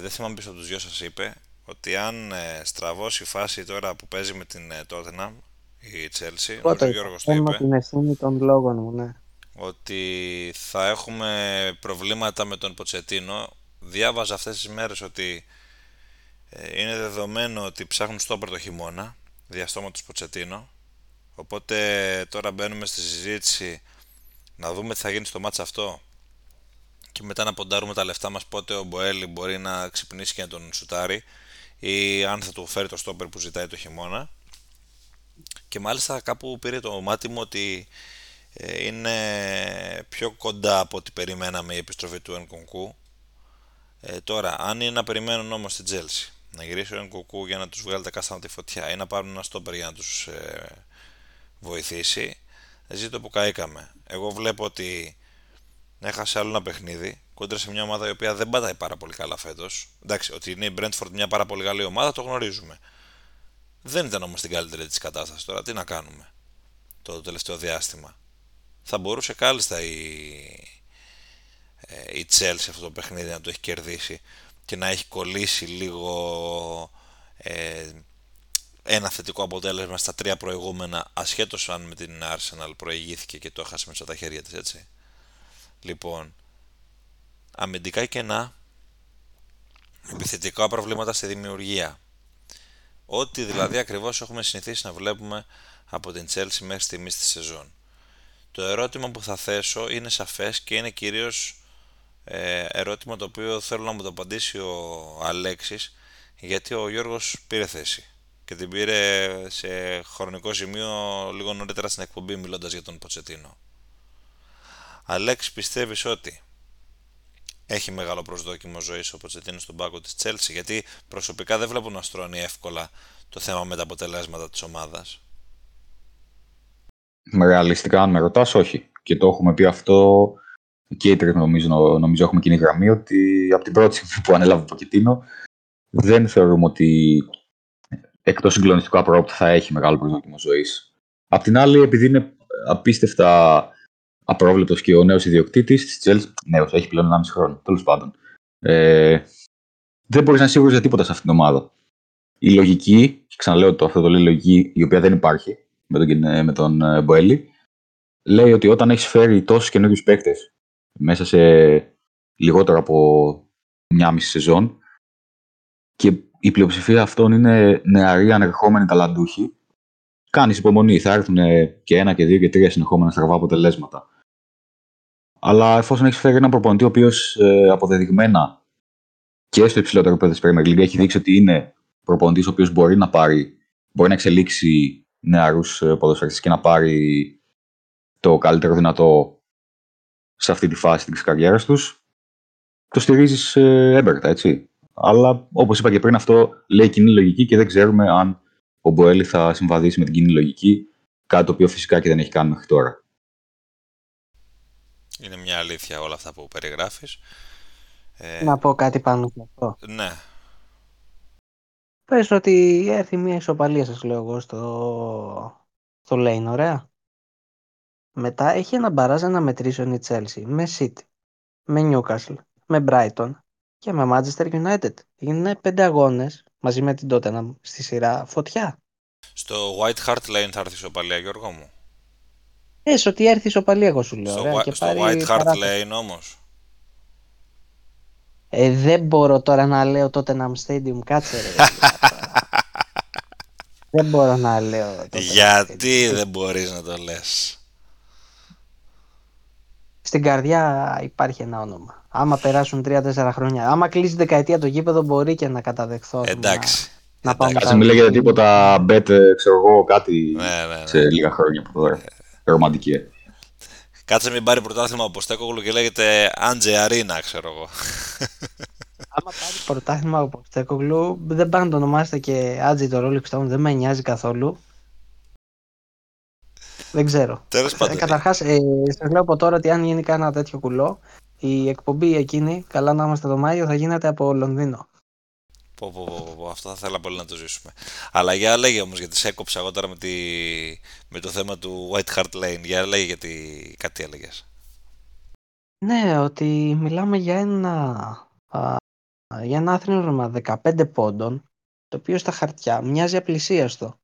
δεν θυμάμαι πίσω από τους δυο σας είπε, ότι αν ε, στραβώσει η φάση τώρα που παίζει με την ε, Tottenham, η Chelsea, Πότε, ο Γιώργος το είπε, την ευθύνη των λόγων μου, ναι. ότι θα έχουμε προβλήματα με τον Ποτσετίνο. Διάβαζα αυτές τις μέρες ότι ε, είναι δεδομένο ότι ψάχνουν στόπερ το χειμώνα, διαστόματος Ποτσετίνο. Οπότε τώρα μπαίνουμε στη συζήτηση να δούμε τι θα γίνει στο μάτς αυτό και μετά να ποντάρουμε τα λεφτά μας πότε ο Μποέλη μπορεί να ξυπνήσει και να τον σουτάρει ή αν θα του φέρει το στόπερ που ζητάει το χειμώνα. Και μάλιστα κάπου πήρε το μάτι μου ότι ε, είναι πιο κοντά από ό,τι περιμέναμε η επιστροφή του Ενκονκού. Ε, τώρα, αν είναι να περιμένουν όμως στην Τζέλση να γυρίσει ο Ενκοκού για να τους βγάλει τα κάστανα τη φωτιά ή να πάρουν ένα στόπερ για να τους ε, βοηθήσει, ζήτω που καήκαμε. Εγώ βλέπω ότι έχασε άλλο ένα παιχνίδι κόντρα σε μια ομάδα η οποία δεν πατάει πάρα πολύ καλά φέτος. Εντάξει, ότι είναι η Brentford μια πάρα πολύ καλή ομάδα το γνωρίζουμε. Δεν ήταν όμως στην καλύτερη της κατάσταση τώρα. Τι να κάνουμε το τελευταίο διάστημα. Θα μπορούσε κάλλιστα η, ε, η Chelsea αυτό το παιχνίδι να το έχει κερδίσει και να έχει κολλήσει λίγο ε, ένα θετικό αποτέλεσμα στα τρία προηγούμενα ασχέτως αν με την Arsenal προηγήθηκε και το έχασε μέσα στα χέρια της έτσι. Λοιπόν, αμυντικά κενά, επιθετικά προβλήματα στη δημιουργία. Ό,τι δηλαδή ακριβώς έχουμε συνηθίσει να βλέπουμε από την Chelsea μέχρι στιγμής της σεζόν. Το ερώτημα που θα θέσω είναι σαφές και είναι κυρίως ε, ερώτημα το οποίο θέλω να μου το απαντήσει ο Αλέξης γιατί ο Γιώργος πήρε θέση και την πήρε σε χρονικό σημείο λίγο νωρίτερα στην εκπομπή μιλώντας για τον Ποτσετίνο. Αλέξη πιστεύεις ότι έχει μεγάλο προσδόκιμο ζωής ο Ποτσετίνος στον πάγκο της Τσέλση, γιατί προσωπικά δεν βλέπω να στρώνει εύκολα το θέμα με τα αποτελέσματα της ομάδας. Ρεαλιστικά, αν με ρωτάς, όχι. Και το έχουμε πει αυτό και οι τρει νομίζω, νομίζω έχουμε κοινή γραμμή ότι από την πρώτη στιγμή που ανέλαβε ο Ποκετίνο δεν θεωρούμε ότι εκτός συγκλονιστικού απρόπτου θα έχει μεγάλο προσδόκιμο ζωής. Απ' την άλλη, επειδή είναι απίστευτα απρόβλεπτος και ο νέος ιδιοκτήτης της Chelsea, νέος, έχει πλέον 1,5 χρόνο, τέλος πάντων. Ε, δεν μπορείς να είσαι σίγουρος για τίποτα σε αυτήν την ομάδα. Η λογική, και ξαναλέω το, αυτό το λέει λογική, η οποία δεν υπάρχει με τον, με τον ε, Μποέλη, λέει ότι όταν έχεις φέρει τόσους καινούριους παίκτες μέσα σε λιγότερο από μια μισή σεζόν και η πλειοψηφία αυτών είναι νεαροί ανερχόμενοι ταλαντούχοι, κάνεις υπομονή. Θα έρθουν και ένα και δύο και τρία συνεχόμενα στραβά αποτελέσματα. Αλλά εφόσον έχεις φέρει έναν προπονητή ο οποίος ε, αποδεδειγμένα και στο υψηλότερο επίπεδο της Premier League έχει δείξει ότι είναι προπονητής ο οποίος μπορεί να πάρει, μπορεί να εξελίξει νεαρούς ε, ποδοσφαιριστές και να πάρει το καλύτερο δυνατό σε αυτή τη φάση της καριέρας τους, το στηρίζεις ε, έμπερτα, έτσι. Αλλά όπως είπα και πριν, αυτό λέει κοινή λογική και δεν ξέρουμε αν ο Μποέλη θα συμβαδίσει με την κοινή λογική, κάτι το οποίο φυσικά και δεν έχει κάνει μέχρι τώρα. Είναι μια αλήθεια όλα αυτά που περιγράφεις. Ε, Να πω κάτι πάνω σε αυτό. ναι, Πες ότι έρθει μια ισοπαλία σας λέω εγώ στο, στο Lane, ωραία. Μετά έχει ένα μπαράζ να μετρήσουν η Chelsea με City, με Newcastle, με Brighton και με Manchester United. Είναι πέντε αγώνες μαζί με την Tottenham στη σειρά φωτιά. στο White Hart Lane θα έρθει ισοπαλία, Γιώργο μου. Πες ότι έρθεις ισοπαλία εγώ σου λέω. Στο, ωραία, Whi- και στο πάρει White Hart παράταση. Lane όμως. Ε, δεν μπορώ τώρα να λέω Tottenham Stadium, κάτσε ρε. παιδιά, τώρα. δεν μπορώ να λέω Tottenham Γιατί Stadium. δεν μπορείς να το λες. Στην καρδιά υπάρχει ένα όνομα. Άμα περάσουν 3-4 χρόνια, άμα κλείσει δεκαετία το γήπεδο, μπορεί και να καταδεχθώ. ας πούμε, Εντάξει. Να, να πάμε Εντάξει. Κάτσε μην λέγεται τίποτα bet, ε, ξέρω εγώ, κάτι Ναι, ναι, ναι. σε λίγα χρόνια από τώρα. Ρομαντική. ε. Κάτσε μην πάρει πρωτάθλημα από Στέκογλου και λέγεται Άντζε Αρίνα, ξέρω εγώ. Άμα πάρει πρωτάθλημα από Στέκογλου, δεν πάνε να το ονομάσετε και Άτζι το Rolling Stone, δεν με νοιάζει καθόλου. Δεν ξέρω. Τέλος Ε, πάντων. Καταρχάς, ε, σας λέω από τώρα ότι αν γίνει κανένα τέτοιο κουλό, η εκπομπή εκείνη, καλά να είμαστε το Μάιο, θα γίνεται από Λονδίνο. Πω, πω, πω, πω, πω, αυτό θα ήθελα πολύ να το ζήσουμε. Αλλά για λέγε όμως, γιατί σε έκοψα εγώ τώρα με, τη... με το θέμα του White Hart Lane. Για λέγε γιατί κάτι έλεγες. Ναι, ότι μιλάμε για ένα, α, για ένα άθροισμα 15 πόντων, το οποίο στα χαρτιά μοιάζει απλησίαστο.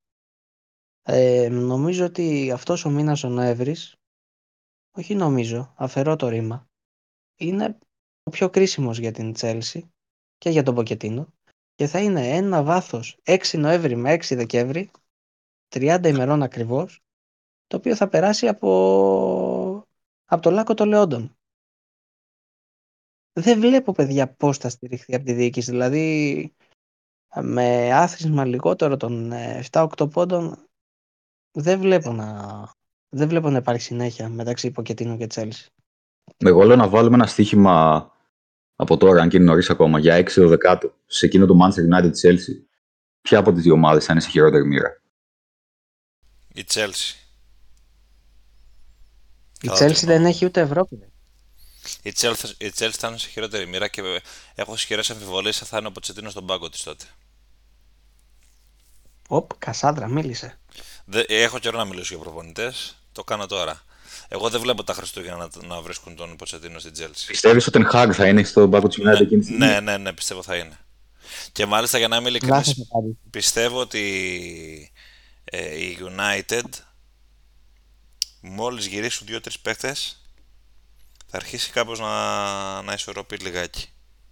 Ε, νομίζω ότι αυτός ο μήνας ο Νοέμβρης, όχι νομίζω, αφαιρώ το ρήμα, είναι ο πιο κρίσιμος για την Τσέλσι και για τον Ποκετίνο και θα είναι ένα βάθος 6 Νοέμβρη με 6 Δεκέμβρη, 30 ημερών ακριβώς, το οποίο θα περάσει από, από το Λάκκο των Λεόντων. Δεν βλέπω παιδιά πώς θα στηριχθεί από τη διοίκηση. Δηλαδή με άθροισμα λιγότερο των ε, 7-8 πόντων δεν βλέπω να, δεν βλέπω να υπάρχει συνέχεια μεταξύ Ποκετίνου και Τσέλσι. Εγώ λέω να βάλουμε ένα στοίχημα από τώρα, αν και είναι νωρίς ακόμα, για 6 το δεκάτο, σε εκείνο το Manchester United Chelsea. Ποια από τις δύο ομάδες θα είναι σε χειρότερη μοίρα; Η Chelsea. Η Καλά Τσέλσι το δεν εννοώ. έχει ούτε Ευρώπη. ρε. Η Chelsea, η Chelsea θα είναι σε χειρότερη μοίρα και έχω ισχυρές αμφιβολίες αν θα είναι ο Ποτσετίνο στον πάγκο της τότε. Οπ, Κασάνδρα, μίλησε. Δε- έχω καιρό να μιλήσω για προπονητές. Το κάνω τώρα. Εγώ δεν βλέπω τα Χριστούγεννα να, να βρίσκουν τον Ποτσετίνο στην Chelsea. Πιστεύεις ότι ο Ten Hag θα είναι στον πάγκο της United εκείνη τη στιγμή; Ναι, ναι, ναι, πιστεύω θα είναι. Και μάλιστα για να είμαι ειλικρινής, Λάθος απάντηση. πιστεύω ότι ε, η United μόλις γυρίσουν δύο-τρεις παίχτες θα αρχίσει κάπως να, να ισορροπεί λιγάκι.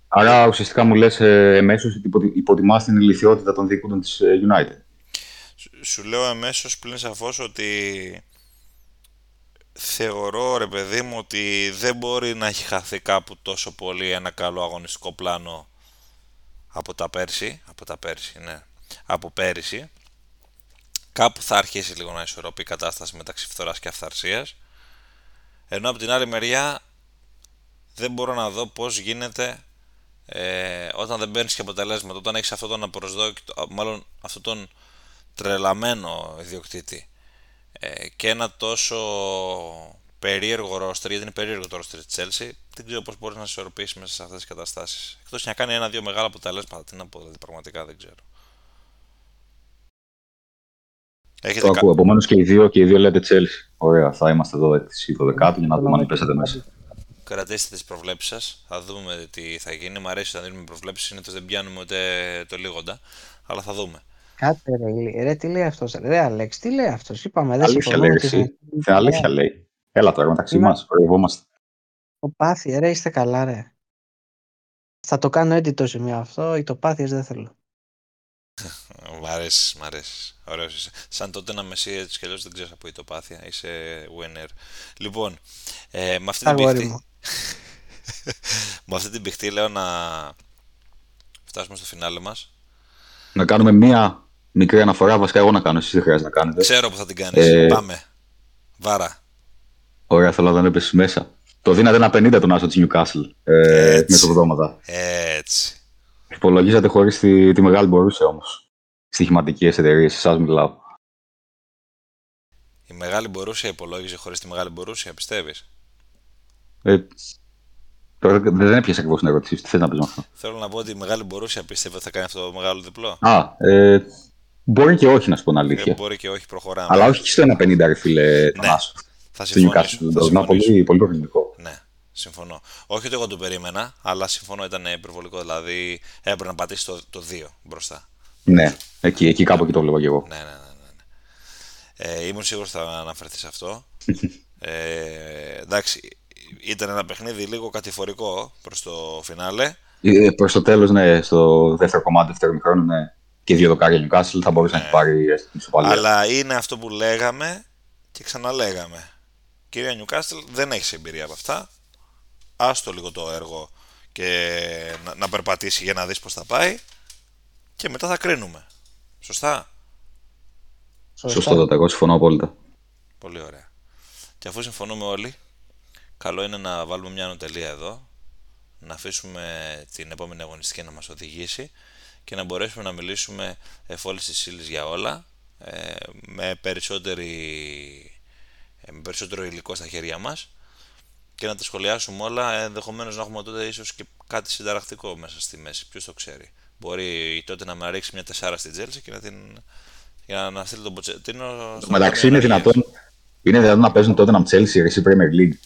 Άρα ουσιαστικά μου λες ε, εμέσως ότι υποτι- υποτιμάς την ηλικιότητα των διοικούντων της United. Σου- Σου λέω αμέσως πλην σαφώς ότι θεωρώ ρε παιδί μου ότι δεν μπορεί να έχει χαθεί κάπου τόσο πολύ ένα καλό αγωνιστικό πλάνο από τα πέρσι, από τα πέρσι, ναι, από πέρυσι. Κάπου θα αρχίσει λίγο να ισορροπεί η κατάσταση μεταξύ φθοράς και αυθαρσίας. Ενώ από την άλλη μεριά δεν μπορώ να δω πώς γίνεται ε, όταν δεν παίρνεις και αποτελέσματα, όταν έχεις αυτόν τον απροσδόκητο, μάλλον αυτόν τον τρελαμένο ιδιοκτήτη ε, και ένα τόσο περίεργο ρόστερ, γιατί είναι περίεργο το ρόστερ της Chelsea, δεν ξέρω πώς μπορείς να ισορροπήσεις μέσα σε αυτές τις καταστάσεις. Εκτός να κάνει ένα-δύο μεγάλα αποτελέσματα, τι να πω, δηλαδή πραγματικά δεν ξέρω. Έχετε Το κα- ακούω. Επομένως και οι δύο, και οι δύο λέτε Chelsea. Ωραία, θα είμαστε εδώ έτσι το δεκάτο για να δούμε αν πέσατε μέσα. Κρατήστε τις προβλέψεις σας, θα δούμε τι θα γίνει. Μ' αρέσει να δίνουμε προβλέψεις, συνήθως δεν πιάνουμε ούτε το λίγοντα, αλλά θα δούμε. Κάτσε ρε, λί- ρε, τι λέει αυτός, ρε, Αλέξ, τι λέει αυτός, είπαμε, δεν Αλήθεια συμφωνούμε λέει ότι εσύ. θα- Την αλήθεια λέει. Έλα τώρα μεταξύ Ναι. μας, ορευόμαστε. Το πάθη, ρε, είστε καλά, ρε. Θα το κάνω edit το σημείο αυτό, οι το πάθειες δεν θέλω. Μ' αρέσεις, μ' αρέσεις. Ωραίος είσαι. Σαν τότε να μεσεί έτσι κι αλλιώς δεν ξέρεις από ητοπάθεια. Είσαι winner. Λοιπόν, ε, με αυτή την Αγόρι πηχτή, μου. με αυτή την πηχτή λέω να φτάσουμε στο φινάλε μας. Να κάνουμε μία μικρή αναφορά. Βασικά, εγώ να κάνω. Εσεί δεν χρειάζεται να κάνετε. Ξέρω που θα την κάνεις. Ε, Πάμε. Βάρα. Ωραία, θέλω να τον έπεσε μέσα. Το δίνατε ένα 50 τον Άσο της Newcastle ε, Έτσι. μεσοβδόματα. Έτσι. Υπολογίζατε χωρίς τη, τη μεγάλη μπορούσε όμως. Στοιχηματικές εταιρείες, εσάς μιλάω. Η μεγάλη μπορούσια υπολόγιζε χωρίς τη μεγάλη μπορούσια, πιστεύεις; Ε, Τώρα δεν έπιασε ακριβώς την ερώτηση. Τι θες να πεις με αυτό; Θέλω να πω ότι η μεγάλη μπορούσια πιστεύω ότι θα κάνει αυτό το μεγάλο διπλό. Α, ε, μπορεί και όχι να σου πω την αλήθεια. Ε, μπορεί και όχι, προχωράμε. Αλλά όχι και στο 1,50 ρε φίλε. Ναι, θα στο Newcastle. συμφωνήσω. Θα Είναι πολύ, συμφωνήσω. πολύ προβληματικό. Ναι, συμφωνώ. Όχι ότι εγώ το περίμενα, αλλά συμφωνώ ήταν υπερβολικό. Δηλαδή έπρεπε να πατήσει το, το 2 μπροστά. Ναι, εκεί, εκεί κάπου εκεί το βλέπω και εγώ. Ναι, ναι, ναι. ναι, ναι. Ε, ήμουν σίγουρος θα αναφερθείς σε αυτό. ε, εντάξει, ήταν ένα παιχνίδι λίγο κατηφορικό προς το φινάλε. Ε, Προς το τέλος, ναι, στο δεύτερο κομμάτι, δεύτερο μικρόνο, ναι, και δύο δοκάρια Newcastle θα μπορούσε να έχει πάρει έστω την ισοπαλία. Αλλά είναι αυτό που λέγαμε και ξαναλέγαμε. Κυρία Νιουκάστελ, δεν έχεις εμπειρία από αυτά. Άστο λίγο το έργο και να, να περπατήσει για να δεις πώς θα πάει και μετά θα κρίνουμε. Σωστά; Σωστό, εγώ συμφωνώ απόλυτα. Πολύ ωραία. Και αφού συμφωνούμε όλοι, καλό είναι να βάλουμε μια νοτελεία εδώ, να αφήσουμε την επόμενη αγωνιστική να μας οδηγήσει και να μπορέσουμε να μιλήσουμε εφόλης της ύλης για όλα, ε, με, περισσότερη, ε, με περισσότερο υλικό στα χέρια μας και να τα σχολιάσουμε όλα, ενδεχομένως να έχουμε τότε ίσως και κάτι συνταρακτικό μέσα στη μέση, ποιος το ξέρει. Μπορεί τότε να με ρίξει μια τεσσάρα στην Τζέλση και να, την, για να στείλει τον Ποτσετίνο. στο Μεταξύ ταμείο είναι ανεργίας. δυνατόν, είναι δυνατόν να παίζουν τότε να Chelsea εσύ Premier League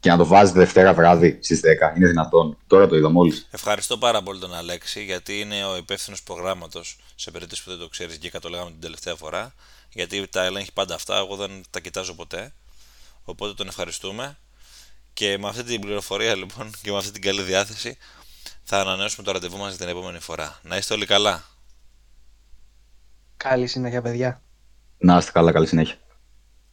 και να το βάζεις Δευτέρα βράδυ στις 10. Είναι δυνατόν. Τώρα το είδα μόλις. Ευχαριστώ πάρα πολύ τον Αλέξη γιατί είναι ο υπεύθυνος προγράμματος σε περίπτωση που δεν το ξέρεις και το λέγαμε την τελευταία φορά. Γιατί τα ελέγχει πάντα αυτά, εγώ δεν τα κοιτάζω ποτέ. Οπότε τον ευχαριστούμε. Και με αυτή την πληροφορία λοιπόν και με αυτή την καλή διάθεση θα ανανεώσουμε το ραντεβού μας την επόμενη φορά. Να είστε όλοι καλά. Καλή συνέχεια, παιδιά. Να είστε καλά, καλή συνέχεια.